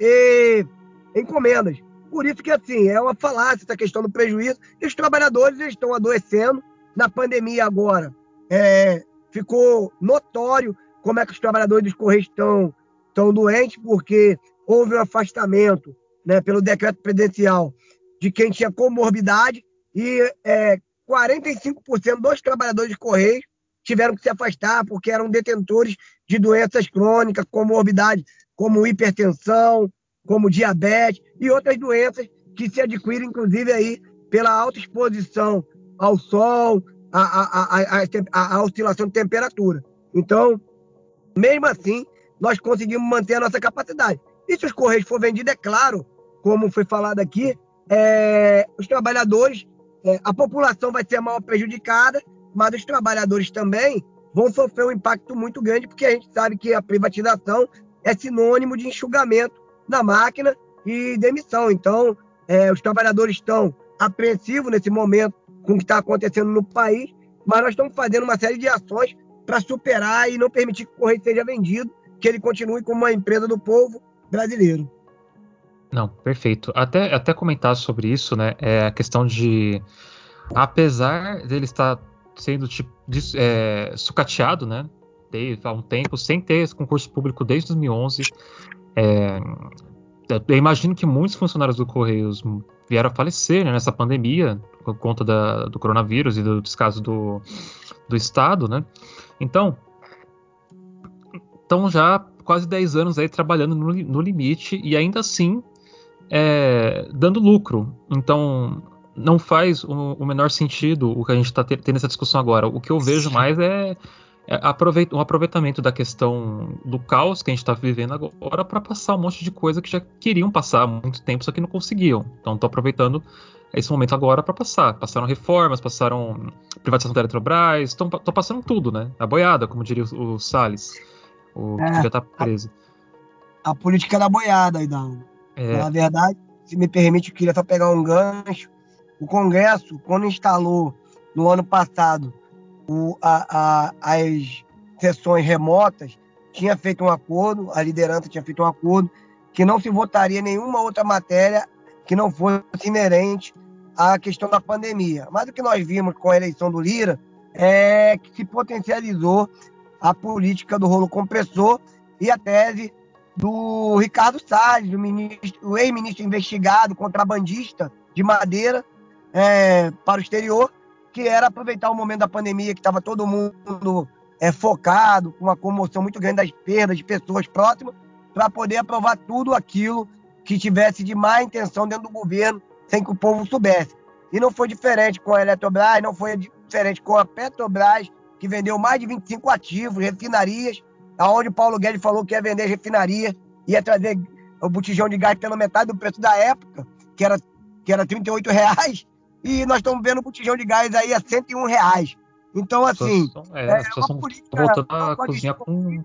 e encomendas. Por isso que, assim, é uma falácia essa questão do prejuízo. E os trabalhadores estão adoecendo. Na pandemia agora, é, ficou notório como é que os trabalhadores dos Correios estão, estão doentes, porque houve um afastamento né, pelo decreto presidencial de quem tinha comorbidade e é, 45% dos trabalhadores de Correios tiveram que se afastar porque eram detentores de doenças crônicas, comorbidades como hipertensão, como diabetes e outras doenças que se adquirem, inclusive, aí pela alta exposição ao sol, a, oscilação de temperatura. Então, mesmo assim, nós conseguimos manter a nossa capacidade. E se os Correios for vendidos, é claro, como foi falado aqui, é, os trabalhadores, é, a população vai ser maior prejudicada, mas os trabalhadores também vão sofrer um impacto muito grande, porque a gente sabe que a privatização é sinônimo de enxugamento na máquina e demissão. Então, é, os trabalhadores estão apreensivos nesse momento com o que está acontecendo no país, mas nós estamos fazendo uma série de ações para superar e não permitir que o Correio seja vendido, que ele continue como uma empresa do povo brasileiro. Não, perfeito. Até, até comentar sobre isso, né? É a questão de. Apesar dele estar sendo tipo, é, sucateado, né? Há um tempo, sem ter esse concurso público desde 2011. É, eu imagino que muitos funcionários do Correios vieram a falecer né, nessa pandemia, por conta da, do coronavírus e do descaso do, do Estado, né? Então, estão já quase 10 anos aí trabalhando no, no limite e ainda assim é, dando lucro. Então, não faz o, o, menor sentido o que a gente está tendo essa discussão agora. O que eu vejo mais é, é um aproveitamento da questão do caos que a gente está vivendo agora para passar um monte de coisa que já queriam passar há muito tempo, só que não conseguiam. Então, estou aproveitando esse momento agora para passar. Passaram reformas, passaram privatização da Eletrobras, estão passando tudo, né? A boiada, como diria o, o Salles, o é, que já está preso. A, a, política da boiada, Aidão. É. Na verdade, se me permite, eu queria só pegar um gancho o Congresso, quando instalou no ano passado o, a, a, as sessões remotas, tinha feito um acordo, a liderança tinha feito um acordo, que não se votaria nenhuma outra matéria que não fosse inerente à questão da pandemia. Mas o que nós vimos com a eleição do Lira é que se potencializou a política do rolo compressor e a tese do Ricardo Salles, o ex-ministro investigado, contrabandista de madeira é, para o exterior, que era aproveitar o momento da pandemia, que estava todo mundo é, focado, com uma comoção muito grande das perdas de pessoas próximas, para poder aprovar tudo aquilo que tivesse de má intenção dentro do governo, sem que o povo soubesse. E não foi diferente com a Eletrobras, não foi diferente com a Petrobras, que vendeu mais de 25 ativos, refinarias, aonde o Paulo Guedes falou que ia vender refinaria, ia trazer o botijão de gás pela metade do preço da época, que era, que era 38 reais, e nós estamos vendo o botijão de gás aí a 101 reais. Então, assim. É, é, as pessoas estão voltando a cozinhar com.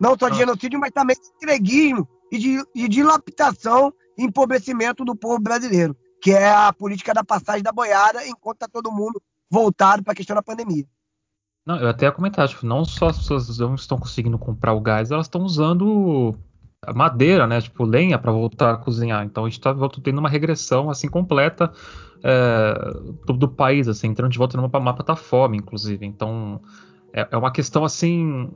Não só de genocídio, mas também de entreguismo e de, de dilapitação e empobrecimento do povo brasileiro, que é a política da passagem da boiada, enquanto está todo mundo voltado para a questão da pandemia. Não, eu até ia comentar, tipo, não só as pessoas não estão conseguindo comprar o gás, elas estão usando madeira, né? Tipo, lenha para voltar a cozinhar. Então a gente está tendo uma regressão assim completa do, do, país, assim, entrando de volta numa fome, inclusive. Então é, é, uma questão assim.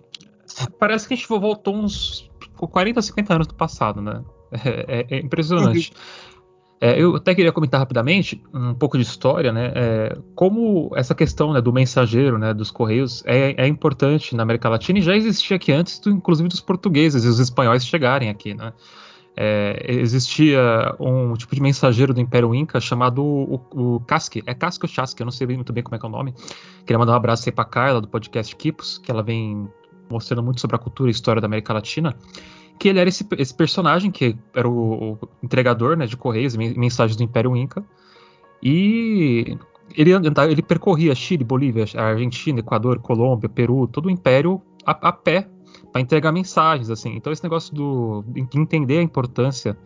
Parece que a gente voltou uns 40, 50 anos do passado, né? É, é, é impressionante. É, eu até queria comentar rapidamente um pouco de história, né? É, como essa questão né, do mensageiro, né, dos correios, é, é, importante na América Latina e já existia aqui antes, do, inclusive dos portugueses e os espanhóis chegarem aqui, né? É, existia um tipo de mensageiro do Império Inca chamado o, o Casque, é Casque ou Chasque, eu não sei muito bem como é que é o nome. Queria mandar um abraço aí pra Carla do podcast Kipos, que ela vem mostrando muito sobre a cultura e história da América Latina que ele era esse, esse personagem que era o, o entregador né, de correios e mensagens do Império Inca. E ele, ele percorria Chile, Bolívia, Argentina, Equador, Colômbia, Peru, todo o Império a, a pé para entregar mensagens. assim. Então esse negócio do, de entender a importância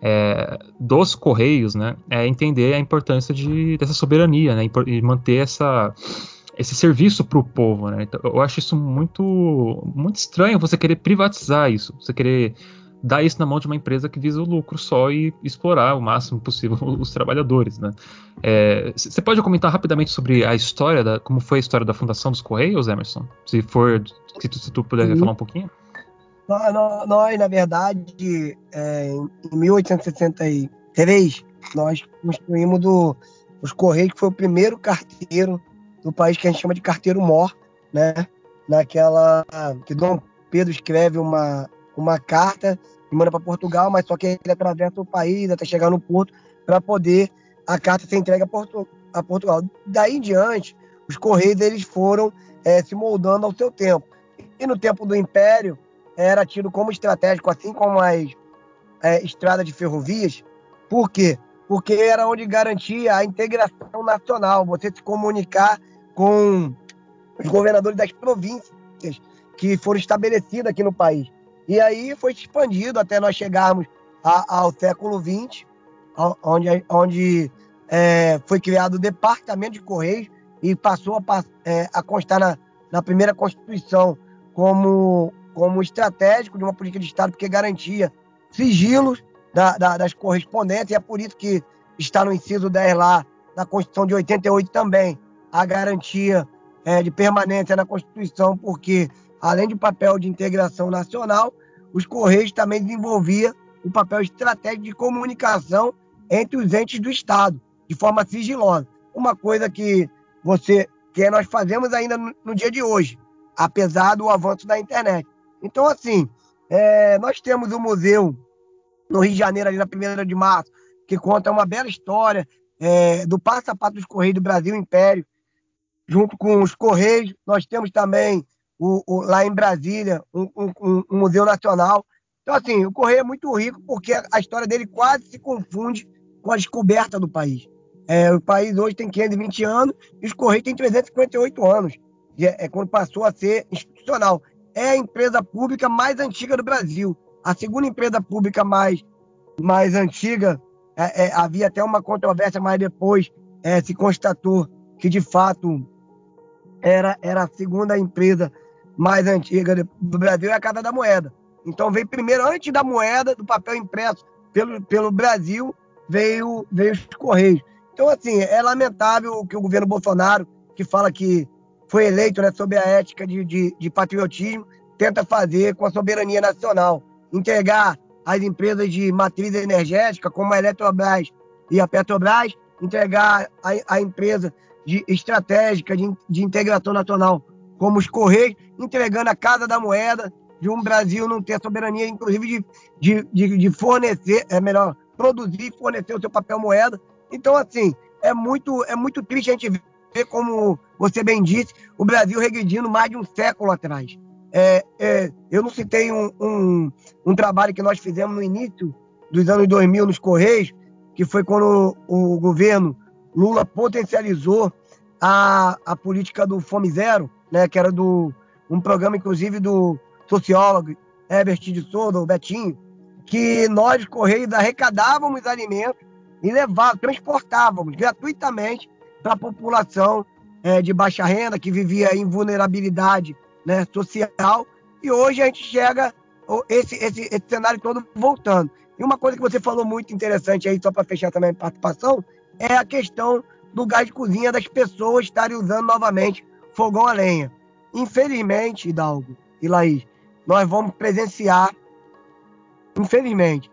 é, dos correios, né, é entender a importância de, dessa soberania, né, e manter essa esse serviço para o povo, né? Então, eu acho isso muito, muito estranho você querer privatizar isso, você querer dar isso na mão de uma empresa que visa o lucro só e explorar o máximo possível os trabalhadores, né? Você é, pode comentar rapidamente sobre a história, da, como foi a história da fundação dos Correios, Emerson? Se for, se tu, se tu puder Sim. falar um pouquinho. Nós, na verdade, é, em 1863, nós construímos do, os Correios, que foi o primeiro carteiro do país que a gente chama de carteiro mor, né? Naquela que Dom Pedro escreve uma, uma carta e manda para Portugal, mas só que ele atravessa o país até chegar no porto para poder a carta ser entregue a, Porto, a, Portugal. Daí em diante, os correios eles foram é, se moldando ao seu tempo. E no tempo do Império era tido como estratégico, assim como as é, estradas de ferrovias. Por quê? Porque era onde garantia a integração nacional, você se comunicar com os governadores das províncias que foram estabelecidas aqui no país. E aí foi expandido até nós chegarmos a, ao século XX, onde, onde é, foi criado o Departamento de Correios e passou a, é, a constar na, na, primeira Constituição como, como estratégico de uma política de Estado, porque garantia sigilos da, da, das correspondências, e é por isso que está no inciso 10 lá da Constituição de 88 também, a garantia é, de permanência na Constituição, porque, além do papel de integração nacional, os Correios também desenvolvia o papel estratégico de comunicação entre os entes do Estado, de forma sigilosa. Uma coisa que você que nós fazemos ainda no, dia de hoje, apesar do avanço da internet. Então, assim, é, nós temos o um museu no Rio de Janeiro, ali na 1 de março, que conta uma bela história é, do passo a passo dos Correios do Brasil Império, junto com os Correios. Nós temos também o, o, lá em Brasília um, um, um, museu nacional. Então, assim, o Correio é muito rico porque a história dele quase se confunde com a descoberta do país. É, o país hoje tem 520 anos e os Correios têm 358 anos. É, é quando passou a ser institucional. É a empresa pública mais antiga do Brasil. A segunda empresa pública mais, mais antiga, é, é, havia até uma controvérsia, mas depois é, se constatou que de fato era, era a segunda empresa mais antiga do Brasil é a Casa da Moeda. Então veio primeiro, antes da moeda, do papel impresso pelo, pelo Brasil, veio, veio os Correios. Então, assim, é lamentável que o governo Bolsonaro, que fala que foi eleito né, sob a ética de, de, de patriotismo, tenta fazer com a soberania nacional. Entregar as empresas de matriz energética, como a Eletrobras e a Petrobras, entregar a, a empresa de estratégica de, de integração nacional, como os Correios, entregando a Casa da Moeda, de um Brasil não ter soberania, inclusive de, de, de, fornecer, é melhor, produzir e fornecer o seu papel moeda. Então, assim, é muito, é muito triste a gente ver, como você bem disse, o Brasil regredindo mais de um século atrás. É, é, eu não citei um, um, um, trabalho que nós fizemos no início dos anos 2000 nos Correios, que foi quando o, o governo Lula potencializou a, a política do Fome Zero, né, que era do um programa, inclusive, do sociólogo Herbert de Souza, o Betinho, que nós, Correios, arrecadávamos alimentos e levávamos, transportávamos gratuitamente para a população é, de baixa renda, que vivia em vulnerabilidade né, social, e hoje a gente chega esse, esse, esse cenário todo voltando. E uma coisa que você falou muito interessante aí, só para fechar também a participação, é a questão do gás de cozinha das pessoas estarem usando novamente fogão a lenha. Infelizmente, Hidalgo e Laís, nós vamos presenciar, infelizmente,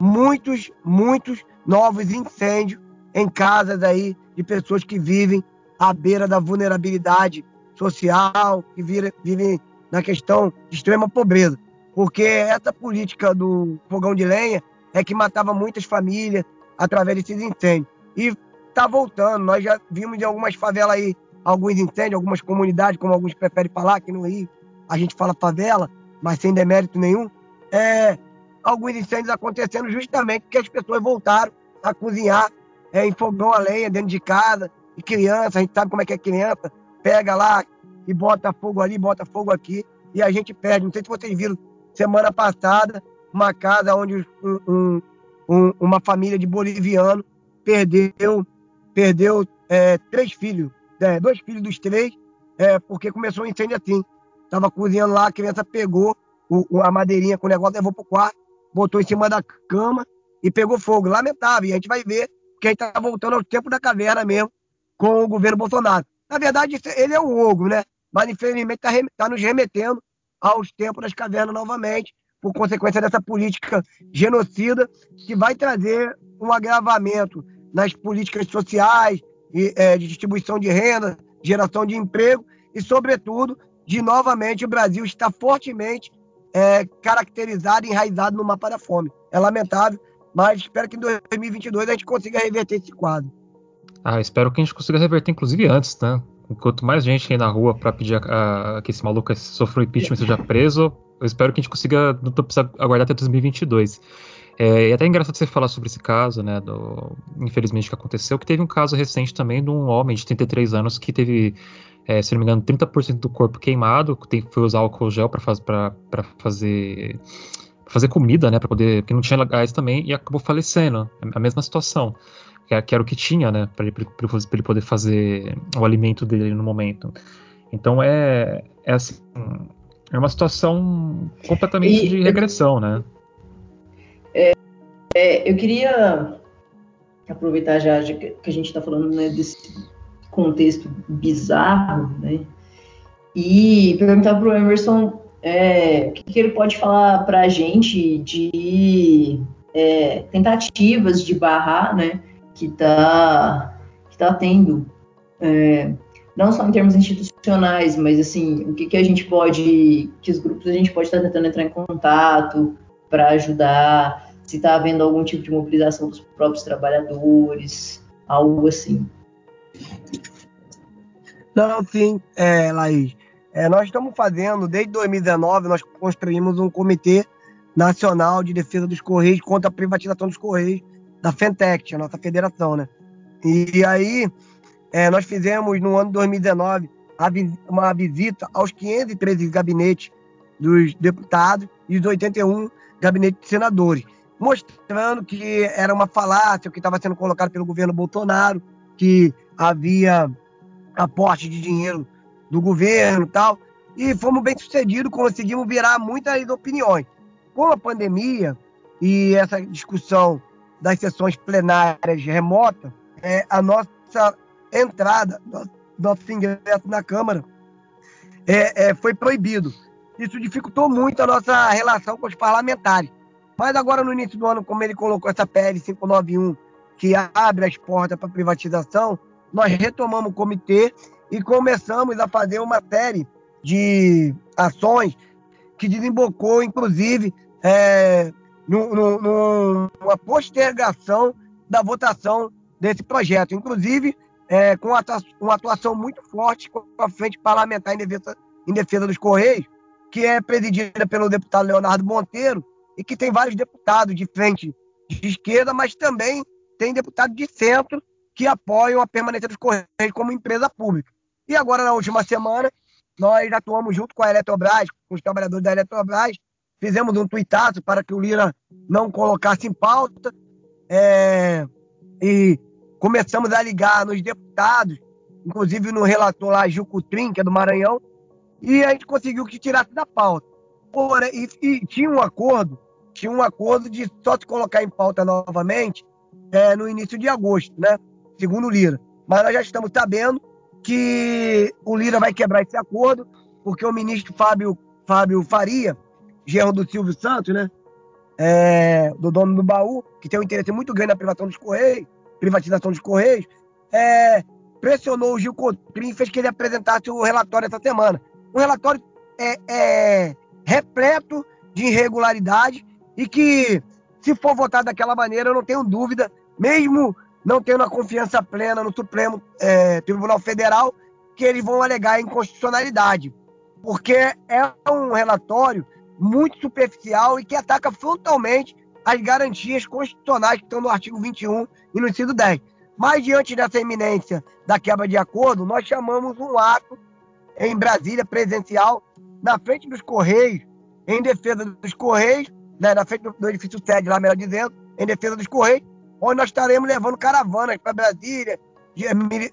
muitos, muitos novos incêndios em casas aí de pessoas que vivem à beira da vulnerabilidade social, que vivem na questão de extrema pobreza. Porque essa política do fogão de lenha é que matava muitas famílias através desses incêndios. E está voltando. Nós já vimos em algumas favelas aí alguns incêndios, algumas comunidades, como alguns preferem falar, aqui no Rio a gente fala favela, mas sem demérito nenhum, é, alguns incêndios acontecendo justamente porque as pessoas voltaram a cozinhar é, em fogão a lenha dentro de casa, e criança, a gente sabe como é que é criança, pega lá e bota fogo ali, bota fogo aqui, e a gente perde. Não sei se vocês viram, semana passada, uma casa onde um, um, uma família de boliviano perdeu, perdeu é, três filhos, é, dois filhos dos três, é, porque começou um incêndio assim. Tava cozinhando lá, a criança pegou o, a madeirinha com o negócio, levou pro quarto, botou em cima da cama e pegou fogo. Lamentável. E a gente vai ver que a gente tá voltando ao tempo da caverna mesmo com o governo Bolsonaro. Na verdade, ele é um ogro, né? Mas infelizmente está tá nos remetendo aos tempos das cavernas novamente, por consequência dessa política genocida que vai trazer um agravamento nas políticas sociais é, de distribuição de renda, geração de emprego e, sobretudo, de novamente o Brasil estar fortemente é, caracterizado enraizado no mapa da fome. É lamentável, mas espero que em 2022 a gente consiga reverter esse quadro. Ah, espero que a gente consiga reverter, inclusive antes, né? Quanto mais gente aí na rua para pedir a, a, que esse maluco sofra o impeachment e seja preso, eu espero que a gente consiga, não precisa aguardar até 2022. É, e até é engraçado você falar sobre esse caso, né, do, infelizmente que aconteceu, que teve um caso recente também de um homem de 33 anos que teve é, se não me engano, 30% do corpo queimado, tem, foi usar álcool gel para faz, fazer fazer comida, né, para poder, porque não tinha gás também e acabou falecendo. É a mesma situação, que, que era o que tinha, né, para ele, ele, poder fazer o alimento dele no momento. Então é, é assim, é uma situação completamente e, de regressão, né? É, eu queria aproveitar já, já que a gente está falando né, desse contexto bizarro, né? E perguntar para o Emerson é, o que, que, ele pode falar para a gente de é, tentativas de barrar, né? Que está que tá tendo, é, não só em termos institucionais, mas assim, o que, que a gente pode, que os grupos a gente pode estar tá tentando entrar em contato para ajudar, se está havendo algum tipo de mobilização dos próprios trabalhadores, algo assim. Não, sim, é, Laís. É, nós estamos fazendo, desde 2019, nós construímos um Comitê Nacional de Defesa dos Correios contra a privatização dos Correios da Fentec, a nossa federação, né? E, aí, é, nós fizemos no ano de 2019 uma visita aos 513 gabinetes dos deputados e os 81 gabinetes de senadores, mostrando que era uma falácia o que estava sendo colocado pelo governo Bolsonaro, que havia aporte de dinheiro do governo e tal. e fomos bem sucedidos, conseguimos virar muitas opiniões. Com a pandemia e essa discussão das sessões plenárias remotas, é, a nossa entrada, nosso ingresso na Câmara é, é, foi proibido. Isso dificultou muito a nossa relação com os parlamentares. Mas agora, no início do ano, como ele colocou essa PL 591, que abre as portas para privatização, nós retomamos o comitê e começamos a fazer uma série de ações que desembocou, inclusive, é, numa postergação da votação desse projeto. Inclusive, é, com uma atuação muito forte com a frente parlamentar em defesa, em defesa dos Correios, que é presidida pelo deputado Leonardo Monteiro, e que tem vários deputados de frente de esquerda, mas também tem deputados de centro que apoiam a permanência dos Correios como empresa pública. E agora, na última semana, nós atuamos junto com a Eletrobras, com os trabalhadores da Eletrobras, fizemos um tuitaço para que o Lira não colocasse em pauta, é, e começamos a ligar nos deputados, inclusive no relator lá, Gil Cutrim, que é do Maranhão, e a gente conseguiu que tirasse da pauta. Porém, e, e, tinha um acordo, tinha um acordo de só se colocar em pauta novamente é, no início de agosto, né? Segundo o Lira. Mas nós já estamos sabendo que o Lira vai quebrar esse acordo, porque o ministro Fábio, Fábio Faria, genro do Silvio Santos, né? É, do dono do baú, que tem um interesse muito grande na privatização dos Correios, privatização dos Correios, é, pressionou o Gil Cotrim e fez que ele apresentasse o relatório essa semana. Um relatório é, é, repleto de irregularidade e que, se for votado daquela maneira, eu não tenho dúvida, mesmo não tendo a confiança plena no Supremo é, Tribunal Federal, que eles vão alegar inconstitucionalidade. Porque é um relatório muito superficial e que ataca frontalmente as garantias constitucionais que estão no artigo 21 e no inciso 10. Mas, diante dessa iminência da quebra de acordo, nós chamamos um ato em Brasília, presencial, na frente dos Correios, em defesa dos Correios, né, na frente do edifício sede, lá melhor dizendo, em defesa dos Correios, onde nós estaremos levando caravanas para Brasília,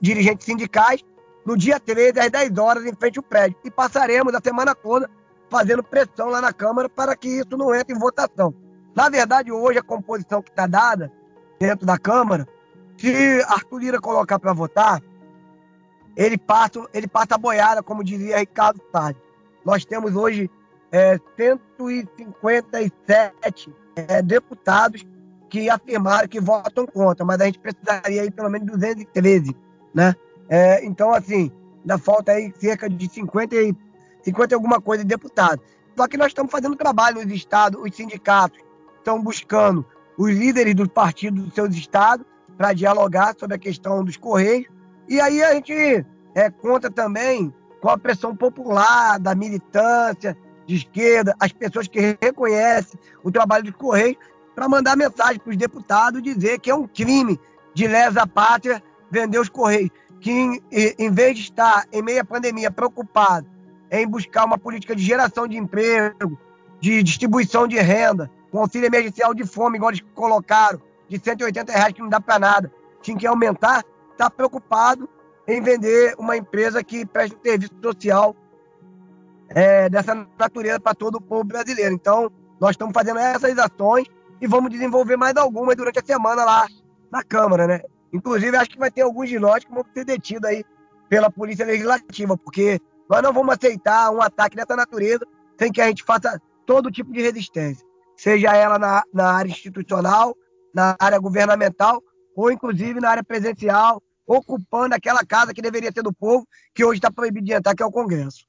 dirigentes sindicais, no dia 13, às 10 horas, em frente ao prédio. E passaremos a semana toda fazendo pressão lá na Câmara para que isso não entre em votação. Na verdade, hoje, a composição que está dada dentro da Câmara, se Arthur Lira colocar para votar, ele passa, ele passa a boiada, como dizia Ricardo Salles. Nós temos hoje é, 157 é, deputados que afirmaram que votam contra, mas a gente precisaria aí pelo menos 213, né? É, então, assim, ainda falta aí cerca de 50 e, 50 e alguma coisa de deputados. Só que nós estamos fazendo trabalho nos estados, os sindicatos estão buscando os líderes dos partidos dos seus estados para dialogar sobre a questão dos Correios. E aí a gente é, conta também com a pressão popular, da militância de esquerda, as pessoas que reconhecem o trabalho dos Correios, para mandar mensagem para os deputados dizer que é um crime de lesa pátria vender os Correios. Que em, em vez de estar em meio à pandemia preocupado em buscar uma política de geração de emprego, de distribuição de renda, com auxílio emergencial de fome, igual eles colocaram, de 180 reais, que não dá para nada, tinha que aumentar, está preocupado em vender uma empresa que presta um serviço social é, dessa natureza para todo o povo brasileiro. Então, nós estamos fazendo essas ações e vamos desenvolver mais algumas durante a semana lá na Câmara, né? Inclusive, acho que vai ter alguns de nós que vão ser detidos aí pela Polícia Legislativa, porque nós não vamos aceitar um ataque dessa natureza sem que a gente faça todo tipo de resistência, seja ela na, na área institucional, na área governamental ou inclusive na área presencial, ocupando aquela casa que deveria ser do povo, que hoje está proibido de entrar, que é o Congresso.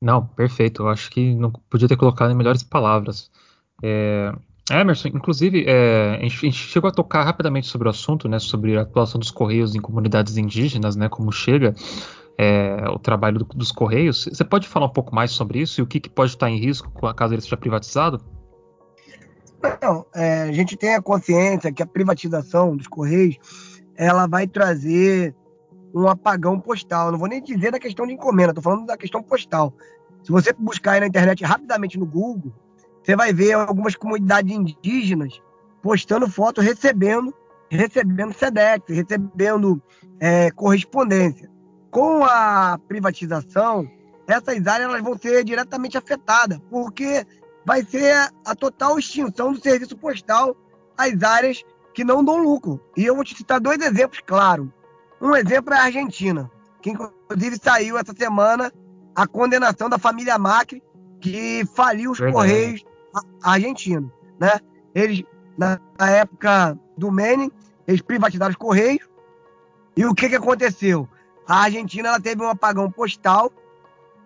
Não, perfeito. Eu acho que não podia ter colocado em melhores palavras. É, Emerson, inclusive, é, a, gente, chegou a tocar rapidamente sobre o assunto, né, sobre a atuação dos Correios em comunidades indígenas, né, como chega é, o trabalho do, dos Correios. Você pode falar um pouco mais sobre isso e o que, que pode estar em risco caso ele seja privatizado? Não, é, a gente tem a consciência que a privatização dos Correios ela vai trazer um apagão postal. não vou nem dizer da questão de encomenda, estou falando da questão postal. Se você buscar aí na internet rapidamente no Google, você vai ver algumas comunidades indígenas postando foto recebendo recebendo SEDEX, recebendo é, correspondência. Com a privatização, essas áreas elas vão ser diretamente afetadas, porque vai ser a total extinção do serviço postal às áreas que não dão lucro. E eu vou te citar dois exemplos claros. Um exemplo é a Argentina, que inclusive saiu essa semana a condenação da família Macri, que faliu os Verdade. Correios argentinos. Né? Eles, na, época do Menem, eles privatizaram os Correios. E o que, que aconteceu? A Argentina ela teve um apagão postal.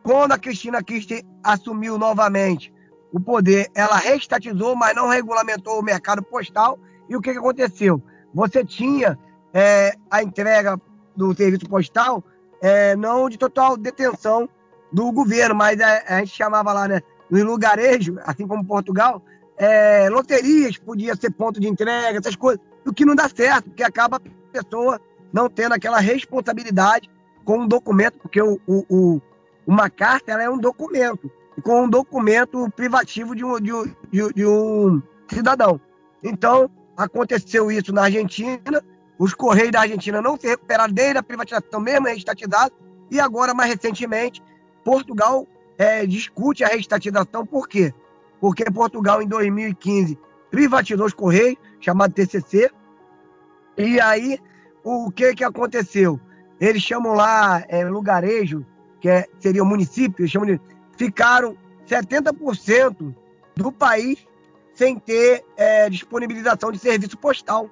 Quando a Cristina Kirchner assumiu novamente o poder, ela restatizou, mas não regulamentou o mercado postal. E o que, que aconteceu? Você tinha é, a entrega do serviço postal é, não de total detenção do governo, mas a, a gente chamava lá, né, no lugarejo, assim como Portugal, é, loterias podia ser ponto de entrega, essas coisas, o que não dá certo, porque acaba a pessoa não tendo aquela responsabilidade com um documento, porque o, o, o uma carta ela é um documento, com um documento privativo de um, de um, de um cidadão. Então, aconteceu isso na Argentina, os Correios da Argentina não se recuperaram desde a privatização, mesmo reestatizado, e agora, mais recentemente, Portugal é, discute a reestatização, por quê? Porque Portugal, em 2015, privatizou os Correios, chamado TCC, e aí o que, que aconteceu? Eles chamam lá é, lugarejo, que é, seria o município, chamam de, ficaram 70% do país sem ter é, disponibilização de serviço postal.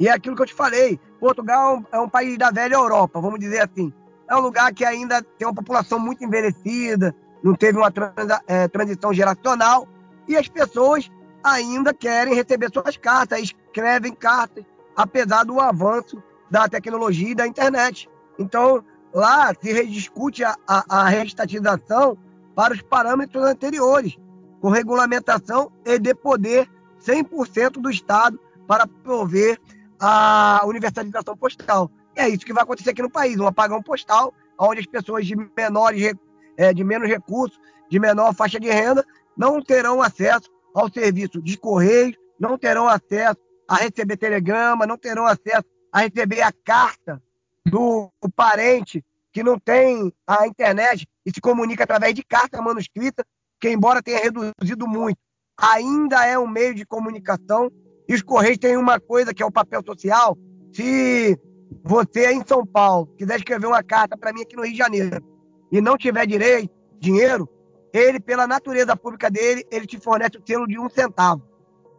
E é aquilo que eu te falei: Portugal é um país da velha Europa, vamos dizer assim. É um lugar que ainda tem uma população muito envelhecida, não teve uma transa, é, transição geracional, e as pessoas ainda querem receber suas cartas, escrevem cartas, apesar do avanço da tecnologia e da internet. Então, lá se rediscute a, a, a reestatização para os parâmetros anteriores, com regulamentação e de poder 100% do Estado para prover a universalização postal. E é isso que vai acontecer aqui no país, um apagão postal, onde as pessoas de menores, é, de menos recursos, de menor faixa de renda, não terão acesso ao serviço de correio, não terão acesso a receber telegrama, não terão acesso a receber a carta do parente que não tem a internet e se comunica através de carta manuscrita, que embora tenha reduzido muito, ainda é um meio de comunicação e os Correios têm uma coisa que é o papel social. Se você é em São Paulo quiser escrever uma carta para mim aqui no Rio de Janeiro e não tiver direito, dinheiro, ele, pela natureza pública dele, ele te fornece o selo de um centavo.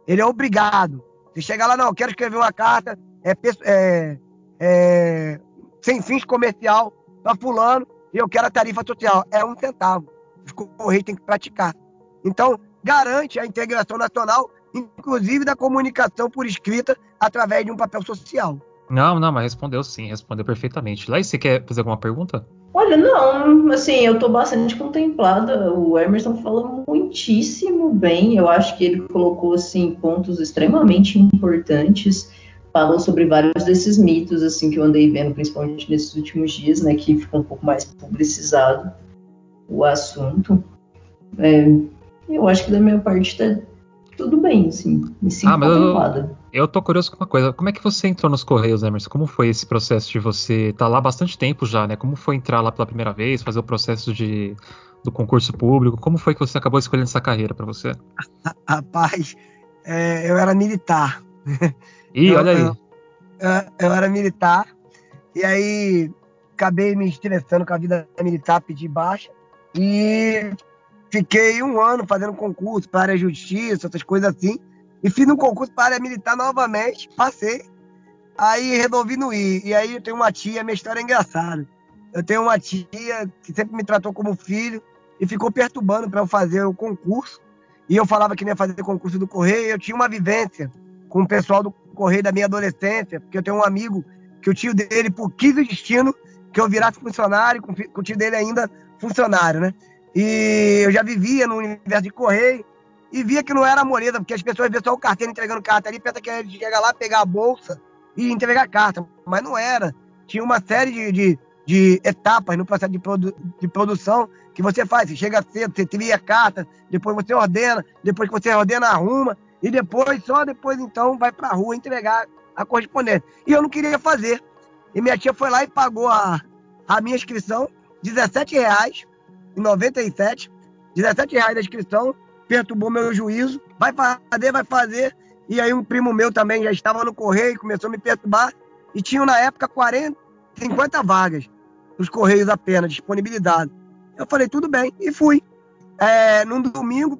Ele é obrigado. Se chegar lá, não, quero escrever uma carta é, é, é, sem fins comercial para fulano e eu quero a tarifa social. É um centavo. Os Correios têm que praticar. Então, garante a integração nacional inclusive da comunicação por escrita através de um papel social. Não, não, mas respondeu sim, respondeu perfeitamente. Lá, você quer fazer alguma pergunta? Olha, não, assim, eu tô bastante contemplada. O Emerson fala muitíssimo bem. Eu acho que ele colocou assim pontos extremamente importantes. Falou sobre vários desses mitos assim que eu andei vendo, principalmente nesses últimos dias, né, que ficou um pouco mais publicizado o assunto. É, eu acho que da minha parte tá tudo bem, assim, me sinto ah, contemplada. Eu, eu tô curioso com uma coisa. Como é que você entrou nos Correios, Emerson? Como foi esse processo de você estar tá lá há bastante tempo já, né? Como foi entrar lá pela primeira vez, fazer o processo de, do concurso público? Como foi que você acabou escolhendo essa carreira para você? Rapaz, é, eu era militar. Ih, eu, olha aí. Eu, eu, era militar, e aí acabei me estressando com a vida militar, pedi baixa, e Fiquei um ano fazendo concurso para a área justiça, essas coisas assim. E fiz um concurso para área militar novamente, passei. Aí resolvi não ir. E aí eu tenho uma tia, minha história é engraçada. Eu tenho uma tia que sempre me tratou como filho e ficou perturbando para eu fazer o concurso. E eu falava que não ia fazer concurso do Correio. Eu tinha uma vivência com o pessoal do Correio da minha adolescência, porque eu tenho um amigo que o tio dele, por quis o destino, que eu virasse funcionário, com o tio dele ainda funcionário, né? E eu já vivia no universo de correio e via que não era moleza, porque as pessoas vêem só o carteiro entregando carta ali, pensa que é chegar lá, pegar a bolsa e entregar a carta. Mas não era. Tinha uma série de, de, de etapas no processo de, produ, de produção que você faz. Você chega cedo, você cria a carta, depois você ordena, depois que você ordena, arruma, e depois, só depois então, vai para a rua entregar a correspondência. E eu não queria fazer. E minha tia foi lá e pagou a, a minha inscrição, 17 reais, em 97, 17 reais da inscrição, perturbou meu juízo, vai fazer, vai fazer. E aí um primo meu também já estava no correio, começou a me perturbar, e tinham na época 40, 50 vagas nos correios apenas, disponibilidade. Eu falei, tudo bem, e fui. É, num domingo,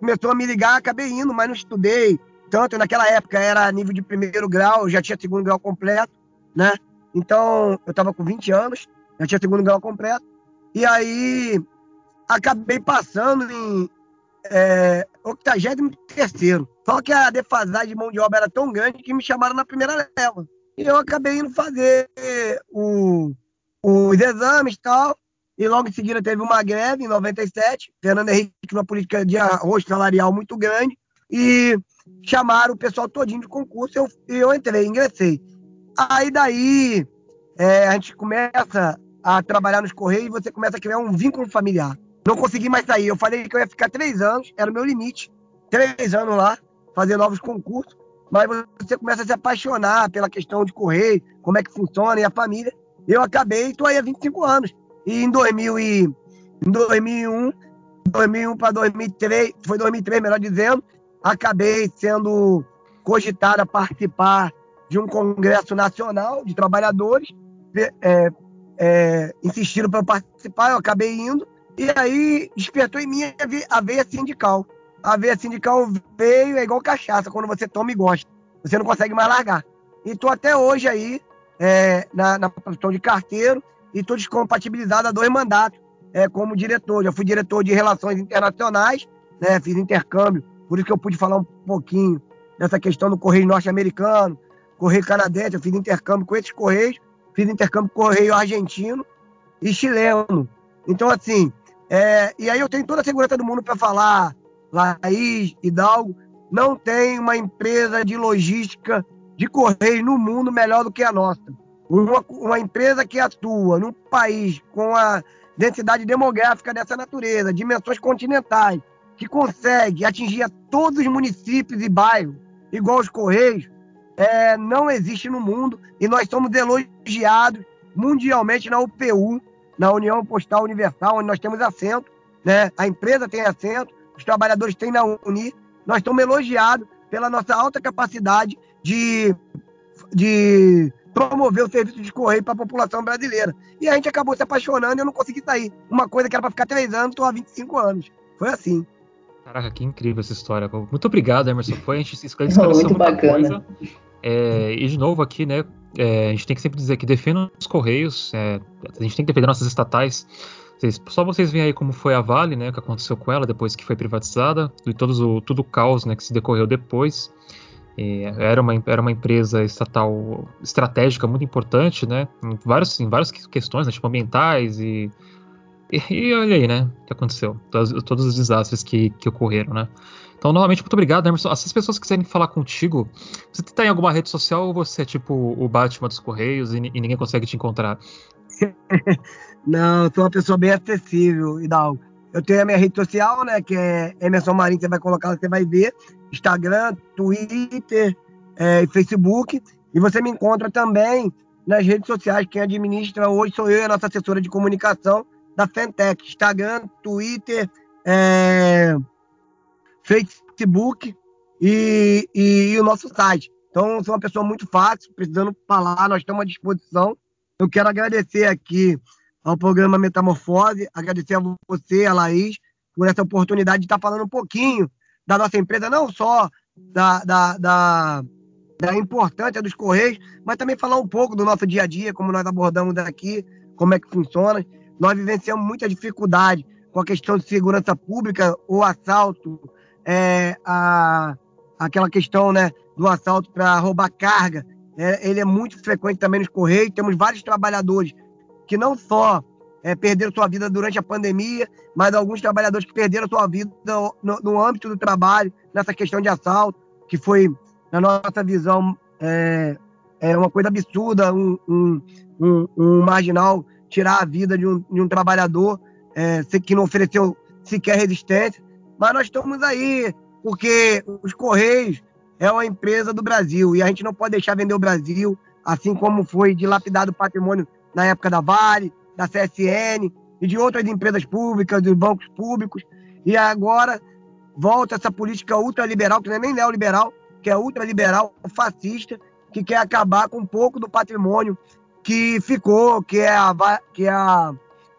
começou a me ligar, acabei indo, mas não estudei tanto. Naquela época era nível de primeiro grau, já tinha segundo grau completo, né? Então, eu estava com 20 anos, já tinha segundo grau completo. E aí, acabei passando em é, 83. Só que a defasagem de mão de obra era tão grande que me chamaram na primeira leva. E eu acabei indo fazer o, os exames e tal. E logo em seguida teve uma greve em 97. Fernando Henrique, uma política de arroz salarial muito grande. E chamaram o pessoal todinho de concurso. Eu, eu entrei, ingressei. Aí daí é, a gente começa a trabalhar nos Correios você começa a criar um vínculo familiar. Não consegui mais sair. Eu falei que eu ia ficar três anos, era o meu limite. Três anos lá, fazer novos concursos. Mas você começa a se apaixonar pela questão de correio, como é que funciona e a família. Eu acabei, estou aí há 25 anos. E em, 2000 e, em 2001, 2001 para 2003, foi 2003, melhor dizendo, acabei sendo cogitado a participar de um congresso nacional de trabalhadores. É, é, insistiram para eu participar, eu acabei indo. E aí despertou em mim a veia sindical. A veia sindical veio, é igual cachaça, quando você toma e gosta. Você não consegue mais largar. E estou até hoje aí é, na, na profissão de carteiro e estou descompatibilizado a dois mandatos é, como diretor. Já fui diretor de relações internacionais, né, fiz intercâmbio, por isso que eu pude falar um pouquinho dessa questão do correio norte-americano, correio canadense, eu fiz intercâmbio com esses correios, fiz intercâmbio correio argentino e chileno. Então, assim, é, e aí eu tenho toda a segurança do mundo para falar, Laís, Hidalgo, não tem uma empresa de logística de correio no mundo melhor do que a nossa. Uma, uma empresa que atua num país com a densidade demográfica dessa natureza, dimensões continentais, que consegue atingir a todos os municípios e bairros, igual os Correios, é, não existe no mundo e nós somos elogiados mundialmente na UPU, na União Postal Universal, onde nós temos assento, né? a empresa tem assento, os trabalhadores têm na Uni, nós estamos elogiados pela nossa alta capacidade de, de promover o serviço de correio para a população brasileira. E a gente acabou se apaixonando e eu não consegui sair. Uma coisa que era para ficar três anos, estou há 25 anos. Foi assim. Caraca, que incrível essa história. Muito obrigado, Emerson. Foi, a gente esclareceu muito bacana. É, e de novo aqui, né? É, a gente tem que sempre dizer que defenda os Correios, é, a gente tem que defender nossas estatais. Vocês, só vocês veem aí como foi a Vale, né? O que aconteceu com ela depois que foi privatizada, e todos o, tudo o caos né, que se decorreu depois. era, uma, era uma empresa estatal estratégica muito importante, né? Em, vários, em várias questões, né, tipo ambientais e, e, e, olha aí, né? O que aconteceu. Todos, todos os desastres que, que ocorreram, né? Então, novamente, muito obrigado, Emerson. Se as pessoas quiserem falar contigo, você está em alguma rede social ou você é tipo o Batman dos Correios e, e ninguém consegue te encontrar? Não, sou uma pessoa bem acessível, Hidalgo. Eu tenho a minha rede social, né, que é Emerson Marinho, você vai colocar, você vai ver. Instagram, Twitter, é, Facebook. E você me encontra também nas redes sociais. Quem administra hoje sou eu e a nossa assessora de comunicação da Fentech. Instagram, Twitter, é, Facebook e, e, e, o nosso site. Então, sou uma pessoa muito fácil, precisando falar, nós estamos à disposição. Eu quero agradecer aqui ao programa Metamorfose, agradecer a você, a Laís, por essa oportunidade de estar falando um pouquinho da nossa empresa, não só da, da, da, da importância dos Correios, mas também falar um pouco do nosso dia a dia, como nós abordamos aqui, como é que funciona. Nós vivenciamos muita dificuldade com a questão de segurança pública, o assalto, é, a, aquela questão né, do assalto para roubar carga. É, ele é muito frequente também nos Correios. Temos vários trabalhadores que não só é, perderam sua vida durante a pandemia, mas alguns trabalhadores que perderam sua vida no, no âmbito do trabalho, nessa questão de assalto, que foi, na nossa visão, é, é uma coisa absurda, um, um, um, um, marginal tirar a vida de um, de um trabalhador é, que não ofereceu sequer resistência. Mas nós estamos aí porque os Correios é uma empresa do Brasil e a gente não pode deixar vender o Brasil, assim como foi dilapidado o patrimônio na época da Vale, da CSN e de outras empresas públicas, dos bancos públicos, e agora volta essa política ultraliberal, que não é nem neoliberal, que é ultraliberal, fascista, que quer acabar com um pouco do patrimônio que ficou, que é a, que é a,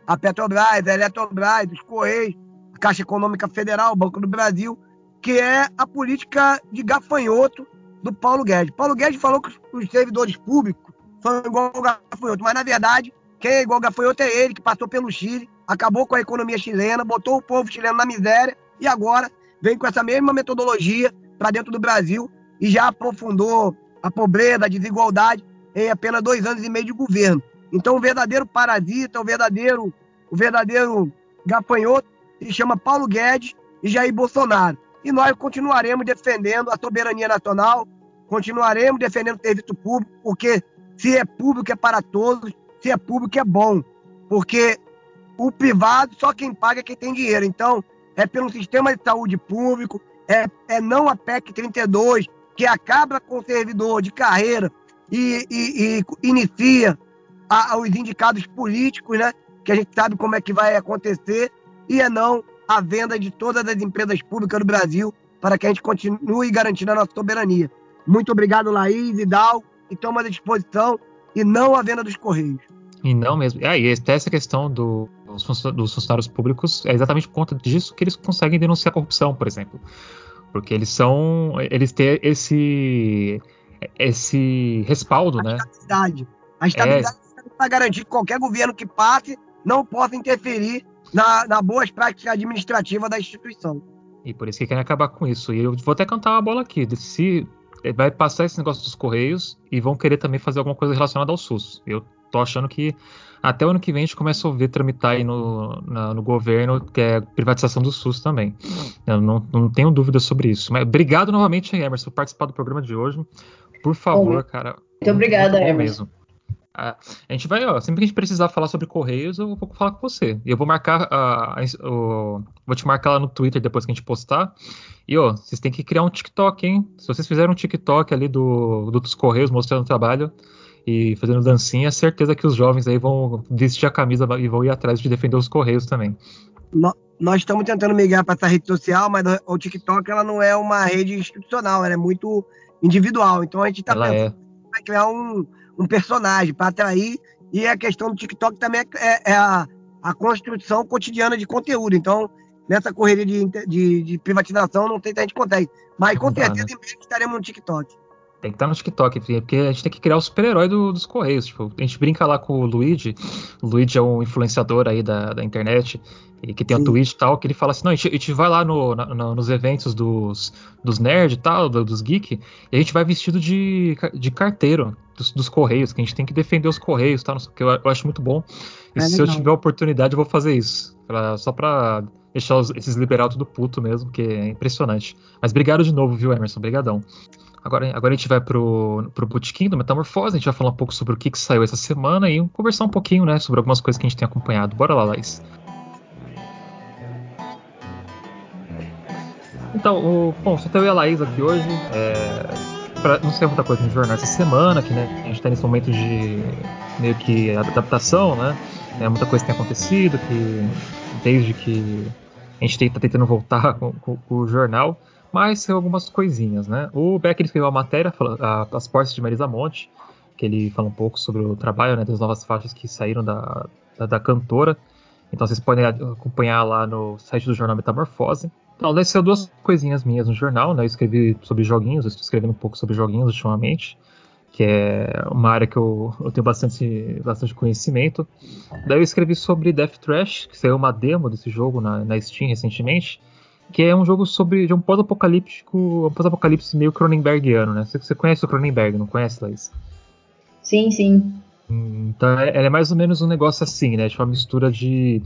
a Petrobras, a Eletrobras, os Correios, a Caixa Econômica Federal, o Banco do Brasil, que é a política de gafanhoto do Paulo Guedes. Paulo Guedes falou que os servidores públicos são igual ao gafanhoto, mas na verdade, quem é igual ao gafanhoto é ele, que passou pelo Chile, acabou com a economia chilena, botou o povo chileno na miséria e agora vem com essa mesma metodologia para dentro do Brasil e já aprofundou a pobreza, a desigualdade em apenas dois anos e meio de governo. Então, o verdadeiro parasita, o verdadeiro, o verdadeiro gafanhoto se chama Paulo Guedes e Jair Bolsonaro. E nós continuaremos defendendo a soberania nacional, continuaremos defendendo o serviço público, porque se é público é para todos, se é público é bom. Porque o privado, só quem paga é quem tem dinheiro. Então, é pelo sistema de saúde público, é, é não a PEC 32, que acaba com o servidor de carreira e, e, e inicia a, os indicados políticos, né? Que a gente sabe como é que vai acontecer, e é não a venda de todas as empresas públicas do Brasil para que a gente continue garantindo a nossa soberania. Muito obrigado, Laís e Dal, e estamos à disposição, e não a venda dos Correios. E não mesmo. Ah, e essa questão do, dos funcionários públicos é exatamente por conta disso que eles conseguem denunciar a corrupção, por exemplo. Porque eles são. Eles têm esse. Esse respaldo, a né? Estabilidade. A estabilidade é... para garantir que qualquer governo que passe não possa interferir na, na boas práticas administrativas da instituição. E por isso que querem acabar com isso. E eu vou até cantar uma bola aqui. Se vai passar esse negócio dos Correios e vão querer também fazer alguma coisa relacionada ao SUS. Eu tô achando que até o ano que vem a gente começa a ouvir tramitar aí no, na, no governo, que é privatização do SUS também. Eu não, não tenho dúvida sobre isso. Mas obrigado novamente, Emerson, por participar do programa de hoje. Por favor, Bom, cara. Muito obrigada, Emerson. Mesmo. A, gente vai, ó, sempre que a gente precisar falar sobre Correios, eu vou falar com você. E eu vou marcar, uh, vou te marcar lá no Twitter depois que a gente postar. E, ó, vocês têm que criar um TikTok, hein? Se vocês fizerem um TikTok ali do, do dos Correios mostrando o trabalho e fazendo dancinha, certeza que os jovens aí vão vestir a camisa e vão ir atrás de defender os Correios também. Nós estamos tentando migrar para essa rede social, mas o TikTok ela não é uma rede institucional, ela é muito individual. Então a gente está pensando é. criar um um personagem para atrair. E a questão do TikTok também é, é, é a, a, construção cotidiana de conteúdo. Então, nessa correria de, de, de privatização, não sei se a gente consegue. Mas com certeza né? em breve estaremos no TikTok. Tem que estar no TikTok, porque a gente tem que criar o super-herói do, dos Correios. Tipo, a gente brinca lá com o Luigi. O Luigi é um influenciador aí da, da internet, e que tem Sim. a Twitch e tal, que ele fala assim: não, a gente, a gente vai lá no, no, nos eventos dos, dos nerds e tal, dos geek, e a gente vai vestido de, de carteiro dos, dos, Correios, que a gente tem que defender os Correios, tá? que eu, eu acho muito bom. E é se legal. eu tiver a oportunidade, eu vou fazer isso. Pra, só pra deixar os, esses liberados tudo puto mesmo, que é impressionante. Mas obrigado de novo, viu, Emerson? Obrigadão. Agora, agora a gente vai pro, pro Bootkin do Metamorfose, a gente vai falar um pouco sobre o que, que saiu essa semana e conversar um pouquinho, né, sobre algumas coisas que a gente tem acompanhado. Bora lá, Laís. Então, o, bom, só tenho a Laís aqui hoje. É, pra, não sei muita coisa no jornal essa semana, que né, a gente está nesse momento de meio que adaptação, né? É, muita coisa tem acontecido, que desde que a gente está tentando voltar com, com, com o jornal mas são algumas coisinhas, né? O Beck ele escreveu a matéria, As Portas de Marisa Monte, que ele fala um pouco sobre o trabalho né, das novas faixas que saíram da, da, da, cantora. Então vocês podem acompanhar lá no site do jornal Metamorfose. Então, daí são duas coisinhas minhas no jornal, né? Eu escrevi sobre joguinhos, eu estou escrevendo um pouco sobre joguinhos ultimamente, que é uma área que eu, eu tenho bastante, bastante conhecimento. Daí eu escrevi sobre Death Trash, que saiu uma demo desse jogo na, na Steam recentemente que é um jogo sobre de um pós-apocalíptico, um pós-apocalipse meio Cronenbergiano, né? Você, você conhece o Cronenberg, não conhece, Laís? Sim, sim. Então é, é mais ou menos um negócio assim, né? Tipo uma mistura de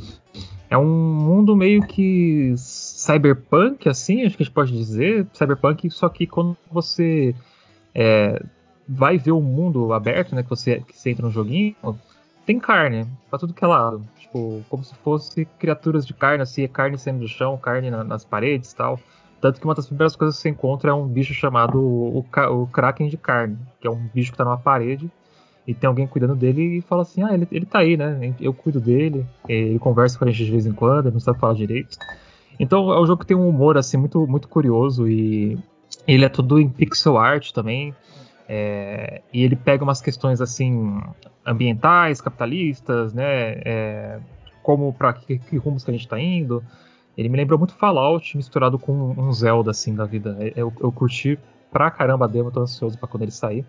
é um mundo meio que cyberpunk, assim, acho que a gente pode dizer, cyberpunk, só que quando você é, vai ver o mundo aberto, né? Que você, que você entra no joguinho, tem carne pra tudo que é lado. Tipo, como se fosse criaturas de carne, assim, carne saindo do chão, carne na, nas paredes e tal. Tanto que uma das primeiras coisas que você encontra é um bicho chamado o, o, o Kraken de carne, que é um bicho que tá numa parede. e tem alguém cuidando dele e fala assim, ah, ele, ele tá aí, né? Eu cuido dele, ele conversa com a gente de vez em quando, ele não sabe falar direito. Então é um jogo que tem um humor assim muito, muito curioso e ele é tudo em pixel art também. É, e ele pega umas questões assim ambientais, capitalistas, né? É, como para que, que, rumos que a gente está indo. Ele me lembrou muito Fallout misturado com um Zelda assim da vida. É, eu, eu curti pra caramba a demo, tô ansioso para quando ele sair.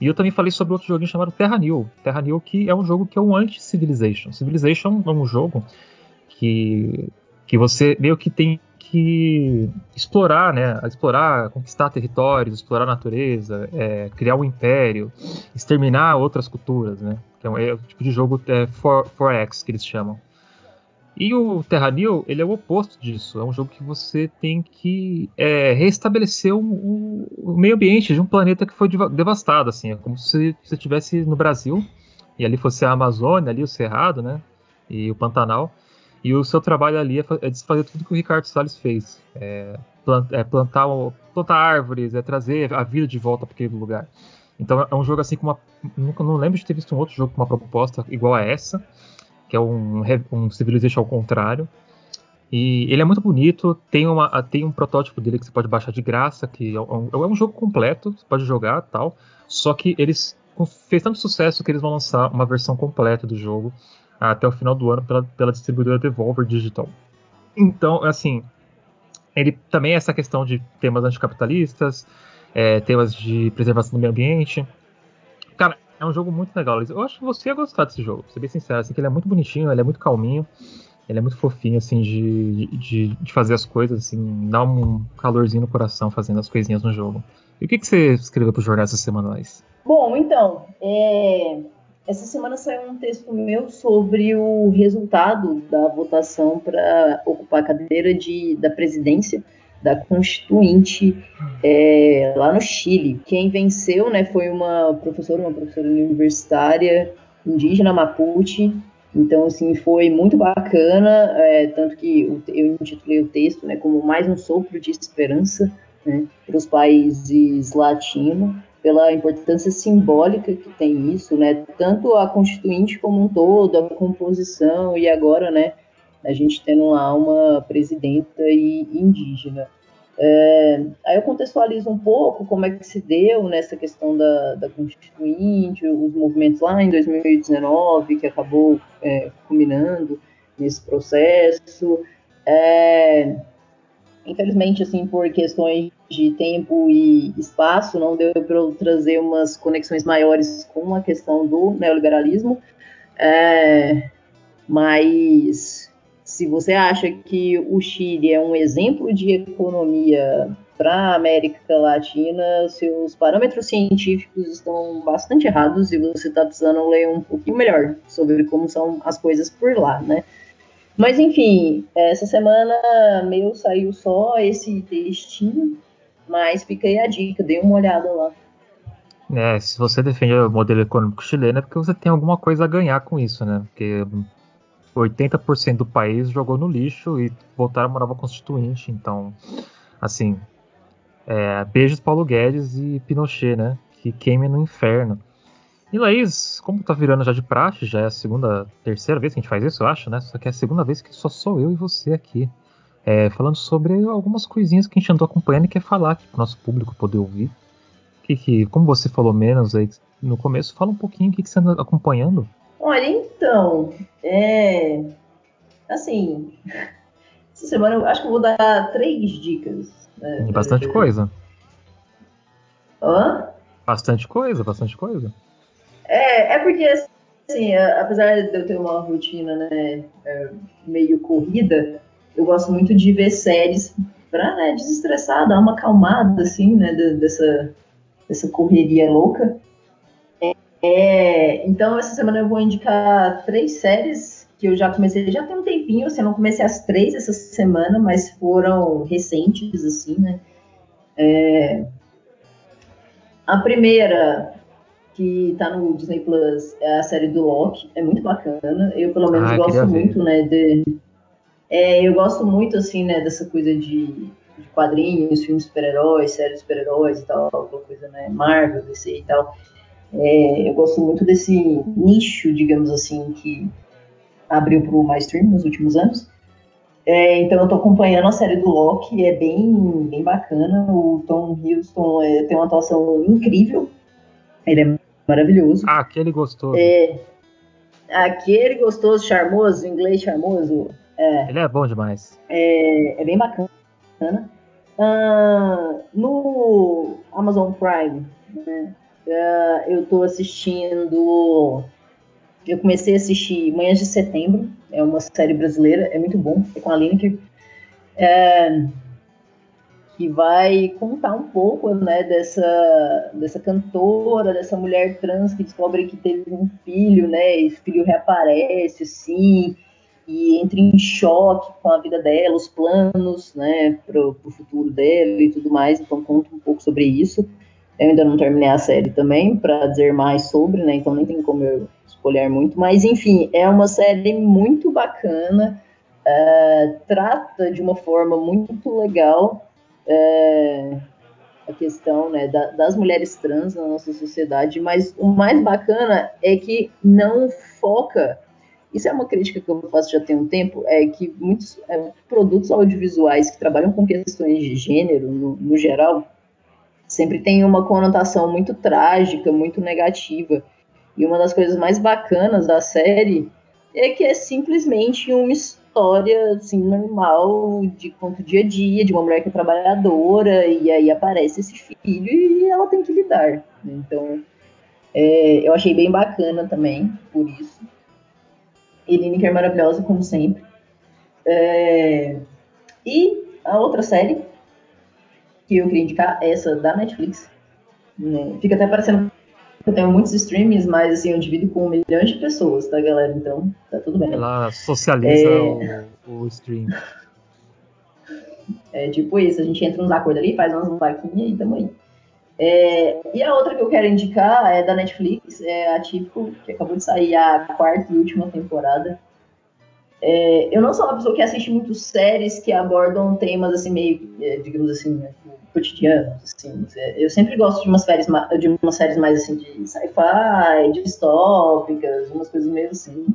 E eu também falei sobre outro joguinho chamado Terra New. Terra New que é um jogo que é um anti-Civilization. Civilization é um jogo que, que você meio que tem que explorar, né? Explorar, conquistar territórios, explorar a natureza, é, criar um império, exterminar outras culturas, né? Que é, um, é o tipo de jogo é, 4X que eles chamam. E o Terranil, ele é o oposto disso. É um jogo que você tem que é, restabelecer o, o, meio ambiente de um planeta que foi devastado, assim. É como se você estivesse no Brasil e ali fosse a Amazônia, ali o Cerrado, né? E o Pantanal. E o seu trabalho ali é, é desfazer tudo que o Ricardo Salles fez. É, é plantar, plantar árvores, é trazer a vida de volta para aquele lugar. Então é um jogo assim com uma. Nunca não lembro de ter visto um outro jogo com uma proposta igual a essa, que é um, um Civilization ao contrário. E ele é muito bonito, tem, uma, tem um protótipo dele que você pode baixar de graça, que é um, é um jogo completo, você pode jogar tal. Só que eles fez tanto sucesso que eles vão lançar uma versão completa do jogo até o final do ano pela, pela distribuidora Devolver Digital. Então, assim, ele também é essa questão de temas anticapitalistas, é, temas de preservação do meio ambiente. Cara, é um jogo muito legal. Eu acho que você ia gostar desse jogo, pra ser bem sincero. Assim, que ele é muito bonitinho, ele é muito calminho, ele é muito fofinho, assim, de, de, de fazer as coisas, assim, dá um calorzinho no coração fazendo as coisinhas no jogo. E o que, que você escreveu para jornais essas semanais? Bom, então, é, essa semana saiu um texto meu sobre o resultado da votação para ocupar a cadeira de, da presidência da Constituinte é, lá no Chile. Quem venceu né, foi uma professora, uma professora universitária indígena Mapuche. Então, assim, foi muito bacana, é, tanto que eu intitulei o texto né, como mais um sopro de esperança né, para os países latinos pela importância simbólica que tem isso, né? Tanto a constituinte como um todo, a composição e agora, né? A gente tendo lá uma presidenta e indígena. É, aí eu contextualizo um pouco como é que se deu nessa questão da, da constituinte, os movimentos lá em 2019 que acabou é, culminando nesse processo. É, infelizmente, assim, por questões de tempo e espaço, não deu para eu trazer umas conexões maiores com a questão do neoliberalismo. É, mas se você acha que o Chile é um exemplo de economia para a América Latina, seus parâmetros científicos estão bastante errados e você está precisando ler um pouquinho melhor sobre como são as coisas por lá, né? Mas enfim, essa semana meu saiu só esse textinho, mas fica aí a dica, dê uma olhada lá. É, se você defende o modelo econômico chileno é porque você tem alguma coisa a ganhar com isso, né? Porque 80% do país jogou no lixo e voltaram a uma nova constituinte, então, assim, é, beijos Paulo Guedes e Pinochet, né? Que queime no inferno. E Laís, como tá virando já de praxe, já é a segunda, terceira vez que a gente faz isso, eu acho, né? Só que é a segunda vez que só sou eu e você aqui. É, falando sobre algumas coisinhas que a gente andou acompanhando e quer falar aqui pro nosso público poder ouvir. Que, que, como você falou menos aí no começo, fala um pouquinho o que, que você anda acompanhando. Olha, então, é. Assim, essa semana eu acho que eu vou dar três dicas. Né, bastante coisa. Hã? Bastante coisa, bastante coisa. É, é porque, assim, apesar de eu ter uma rotina né, é, meio corrida, eu gosto muito de ver séries pra né, desestressar, dar uma acalmada, assim, né, dessa, dessa correria louca. É, é, então, essa semana eu vou indicar três séries que eu já comecei, já tem um tempinho, assim, eu não comecei as três essa semana, mas foram recentes, assim, né. É, a primeira que tá no Disney Plus, é a série do Loki, é muito bacana. Eu, pelo menos, ah, gosto muito, né, de... É, eu gosto muito, assim, né, dessa coisa de, de quadrinhos, filmes super-heróis, séries super-heróis e tal, aquela coisa, né, Marvel, DC e tal. É, eu gosto muito desse nicho, digamos assim, que abriu para o mainstream nos últimos anos. É, então eu estou acompanhando a série do Loki, é bem, bem bacana. O Tom Hiddleston é, tem uma atuação incrível. Ele é maravilhoso. Ah, aquele gostoso. É, aquele gostoso, charmoso, inglês charmoso. É, Ele é bom demais. É, é bem bacana. Uh, no Amazon Prime, né, uh, eu estou assistindo. Eu comecei a assistir Manhãs de Setembro, é uma série brasileira, é muito bom, é com a Lineker. É, que vai contar um pouco né, dessa, dessa cantora, dessa mulher trans que descobre que teve um filho, né? Esse filho reaparece, assim, e entra em choque com a vida dela, os planos, né, para o futuro dela e tudo mais. Então conta um pouco sobre isso. Eu ainda não terminei a série também para dizer mais sobre, né? Então nem tem como eu escolher muito, mas enfim, é uma série muito bacana. Uh, trata de uma forma muito legal é, a questão né, da, das mulheres trans na nossa sociedade, mas o mais bacana é que não foca. Isso é uma crítica que eu faço já tem um tempo, é que muitos é, produtos audiovisuais que trabalham com questões de gênero, no, no geral, sempre tem uma conotação muito trágica, muito negativa. E uma das coisas mais bacanas da série é que é simplesmente uma história assim normal de conto dia a dia de uma mulher que é trabalhadora e aí aparece esse filho e ela tem que lidar. Então é, eu achei bem bacana também por isso. Eline que é maravilhosa como sempre. É, e a outra série que eu queria indicar é essa da Netflix. Né? Fica até parecendo eu tenho muitos streams, mas assim, eu divido com milhões de pessoas, tá, galera? Então, tá tudo bem. Ela socializa é... o, o, stream. É tipo isso, a gente entra nos acordos ali, faz umas vaquinhas e tamo aí. É, e a outra que eu quero indicar é da Netflix, é a Típico, que acabou de sair a quarta e última temporada. É, eu não sou uma pessoa que assiste muito séries que abordam temas assim meio, é, digamos assim, né, cotidianos. Assim. Eu sempre gosto de umas séries, de umas séries mais assim de sci-fi, distópicas, umas coisas meio assim.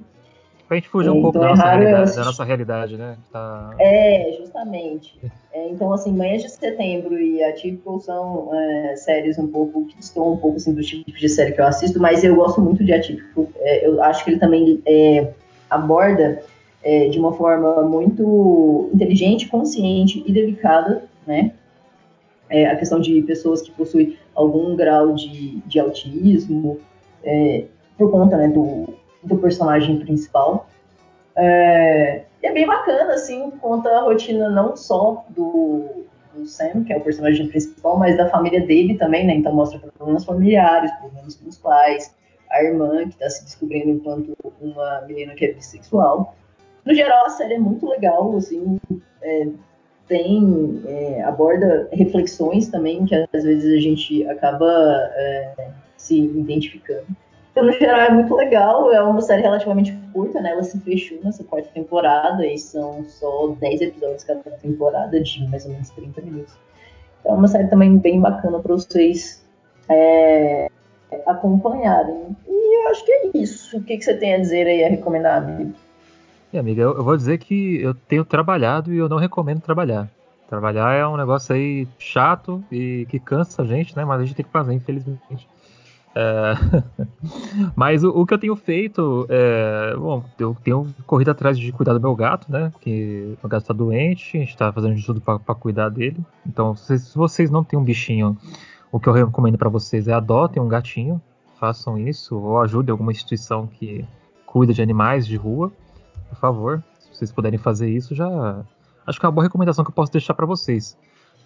Pra gente fugir um pouco então, da, nossa realidade, da nossa realidade, né? Tá... É, justamente. É, então, assim, Manhãs de Setembro e Atípico são é, séries um pouco que estão um pouco assim, do tipo de série que eu assisto, mas eu gosto muito de Atípico. É, eu acho que ele também é, aborda é, de uma forma muito inteligente, consciente e delicada, né? É, a questão de pessoas que possuem algum grau de, de autismo, é, por conta né, do, do personagem principal. É, é bem bacana, assim, conta a rotina não só do, do Sam, que é o personagem principal, mas da família dele também, né? Então mostra problemas familiares, problemas com os pais, a irmã que está se descobrindo enquanto uma menina que é bissexual no geral, a série é muito legal, assim, é, tem, é, aborda reflexões também que às vezes a gente acaba é, se identificando. Então, no geral, é muito legal, é uma série relativamente curta, né? Ela se fechou nessa quarta temporada e são só 10 episódios cada temporada de mais ou menos 30 minutos. Então, é uma série também bem bacana para vocês é, acompanharem. E eu acho que é isso. O que, que você tem a dizer aí, a recomendar, amigo? E, amiga, eu, eu, vou dizer que eu tenho trabalhado e eu não recomendo trabalhar. Trabalhar é um negócio aí chato e que cansa a gente, né? Mas a gente tem que fazer, infelizmente. É... Mas o, o, que eu tenho feito é. Bom, eu tenho corrido atrás de cuidar do meu gato, né? Que o gato está doente, a gente está fazendo de tudo para cuidar dele. Então, se, se, vocês não têm um bichinho, o que eu recomendo para vocês é adotem um gatinho. Façam isso, ou ajudem alguma instituição que cuida de animais de rua por favor. Se vocês puderem fazer isso, já acho que é uma boa recomendação que eu posso deixar para vocês.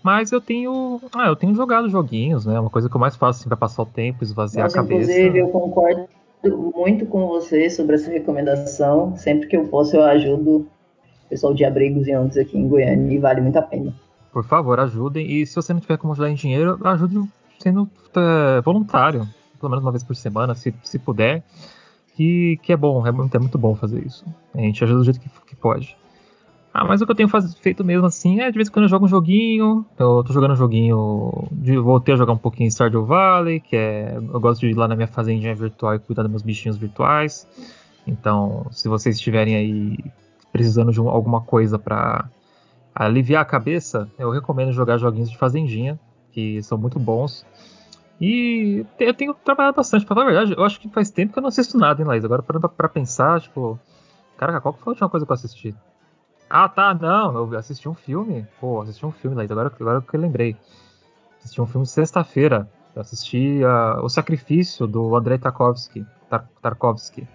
Mas eu tenho, ah, eu tenho jogado joguinhos, né? Uma coisa que eu mais faço assim, para passar o tempo, esvaziar a cabeça. Inclusive, eu concordo muito com você sobre essa recomendação. Sempre que eu posso, eu ajudo o pessoal de abrigos e ondas aqui em Goiânia e vale muito a pena. Por favor, ajudem. E se você não tiver como ajudar em dinheiro, ajude sendo é, voluntário, pelo menos uma vez por semana, se, se puder que, que é bom, é muito, é muito bom fazer isso. A gente ajuda do jeito que, que pode. Ah, mas o que eu tenho faz, feito mesmo assim é de vez em quando eu jogo um joguinho. Eu tô jogando um joguinho. De, voltei a jogar um pouquinho Stardew Valley, que é. Eu gosto de ir lá na minha fazendinha virtual e cuidar dos meus bichinhos virtuais. Então, se vocês estiverem aí precisando de um, alguma coisa para aliviar a cabeça, eu recomendo jogar joguinhos de fazendinha, que são muito bons. E eu tenho trabalhado bastante, pra falar a verdade, eu acho que faz tempo que eu não assisto nada, hein, Laís? Agora parando pra pensar, tipo. Caraca, qual que foi a última coisa que eu assisti? Ah, tá, não, eu assisti um filme. Pô, assisti um filme, Laís, agora, agora que eu lembrei. Assisti um filme sexta-feira. Eu assisti uh, O Sacrifício, do Andrei Tarkovsky. Tar Tarkovsky.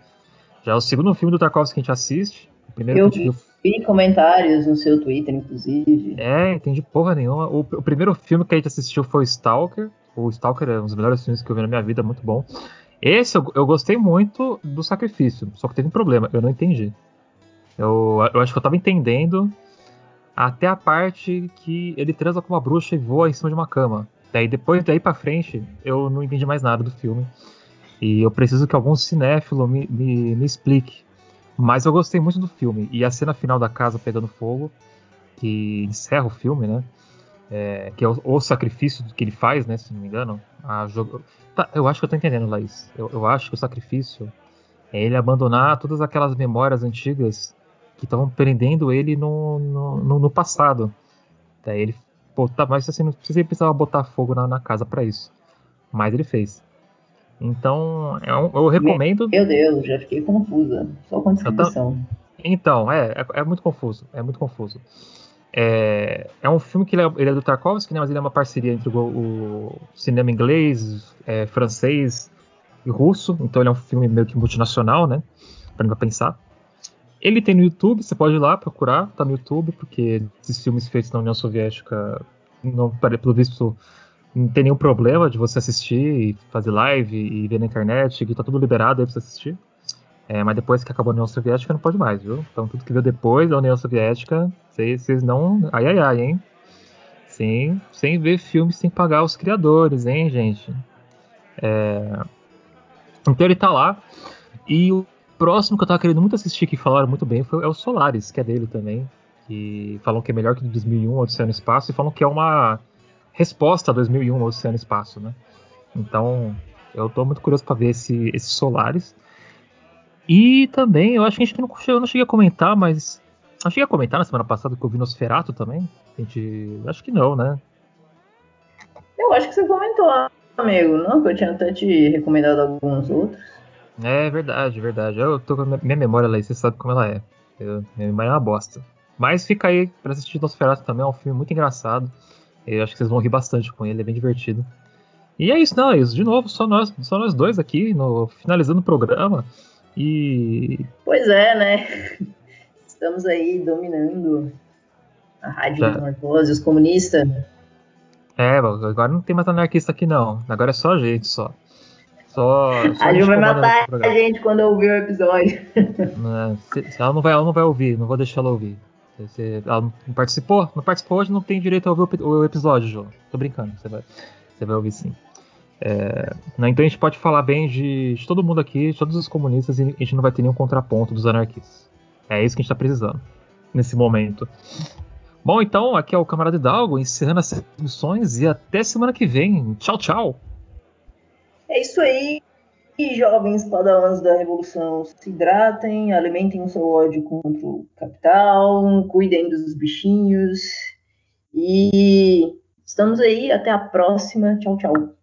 Já é o segundo filme do Tarkovsky que a gente assiste. O primeiro eu que a gente vi comentários no seu Twitter, inclusive. É, entendi porra nenhuma. O, o, primeiro filme que a gente assistiu foi Stalker. O Stalker é um dos melhores filmes que eu vi na minha vida, muito bom. Esse eu, eu gostei muito do Sacrifício, só que teve um problema, eu não entendi. Eu, eu acho que eu tava entendendo até a parte que ele transa com uma bruxa e voa em cima de uma cama. Daí depois daí para frente eu não entendi mais nada do filme. E eu preciso que algum cinéfilo me, me, me explique. Mas eu gostei muito do filme. E a cena final da casa pegando fogo, que encerra o filme, né? É, que é o, o, sacrifício que ele faz, né? Se não me engano. Jogo... Tá, eu acho que eu tô entendendo, Laís. Eu, eu acho que o sacrifício é ele abandonar todas aquelas memórias antigas que estavam prendendo ele no, no, no, passado. Daí ele, pô, tá, mas assim, não precisava botar fogo na, na casa para isso. Mas ele fez. Então, é eu, eu recomendo. Meu Deus, já fiquei confusa. Só com a descrição. Então, é, é, é, muito confuso. É muito confuso. É, é um filme que ele é, ele é do Tarkovsky, né, mas ele é uma parceria entre o, o cinema inglês, é, francês e russo. Então ele é um filme meio que multinacional, né? Pra pensar. Ele tem no YouTube, você pode ir lá procurar, tá no YouTube, porque esses filmes feitos na União Soviética, não, pelo visto, não tem nenhum problema de você assistir e fazer live e ver na internet, que tá tudo liberado aí pra você assistir. É, mas depois que acabou a União Soviética não pode mais, viu? Então tudo que veio depois da União Soviética, vocês não. Ai ai ai, hein? Sem, sem ver filmes sem pagar os criadores, hein, gente? É... Então ele tá lá. E o próximo que eu tava querendo muito assistir, que falaram muito bem, foi, é o Solaris, que é dele também. Que falam que é melhor que 2001, Odisseia no Espaço, e falam que é uma resposta a 2001, Odisseia no Espaço, né? Então, eu tô muito curioso para ver esse, esse Solaris. E também, eu acho que a gente não, eu não cheguei a comentar, mas. Eu cheguei a comentar na semana passada que eu vi Nosferatu também. A gente. Acho que não, né? Eu acho que você comentou, amigo, não? Que eu tinha até te recomendado alguns outros. É verdade, verdade. Eu tô com a minha memória lá, você sabe como ela é. Eu, minha memória é uma bosta. Mas fica aí pra assistir Nosferatu também, é um filme muito engraçado. Eu acho que vocês vão rir bastante com ele, é bem divertido. E é isso, não, é isso. De novo, só nós, só nós dois aqui, no, finalizando o programa. E. Pois é, né? Estamos aí dominando a rádio Mortosos, os comunistas. É, agora não tem mais anarquista aqui não. Agora é só a gente só. Só, só a Ju vai matar a gente quando ouvir o episódio. É, se, se ela, não vai, ela não vai ouvir, não vou deixar ela ouvir. Se, ela não participou? Não participou hoje, não tem direito a ouvir o, o episódio, João. Tô brincando, você vai, você vai ouvir sim. É, né, então a gente pode falar bem de, de, todo mundo aqui, de todos os comunistas, e a gente não vai ter nenhum contraponto dos anarquistas. É isso que a gente está precisando nesse momento. Bom, então, aqui é o Camarada Hidalgo, encerrando as missões e até semana que vem. Tchau, tchau! É isso aí, jovens padawans da Revolução. Se hidratem, alimentem o seu ódio contra o capital, cuidem dos bichinhos. E estamos aí, até a próxima. Tchau, tchau.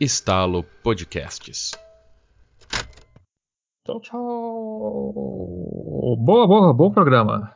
Estalo Podcasts. Tchau, tchau. Boa, boa, bom programa.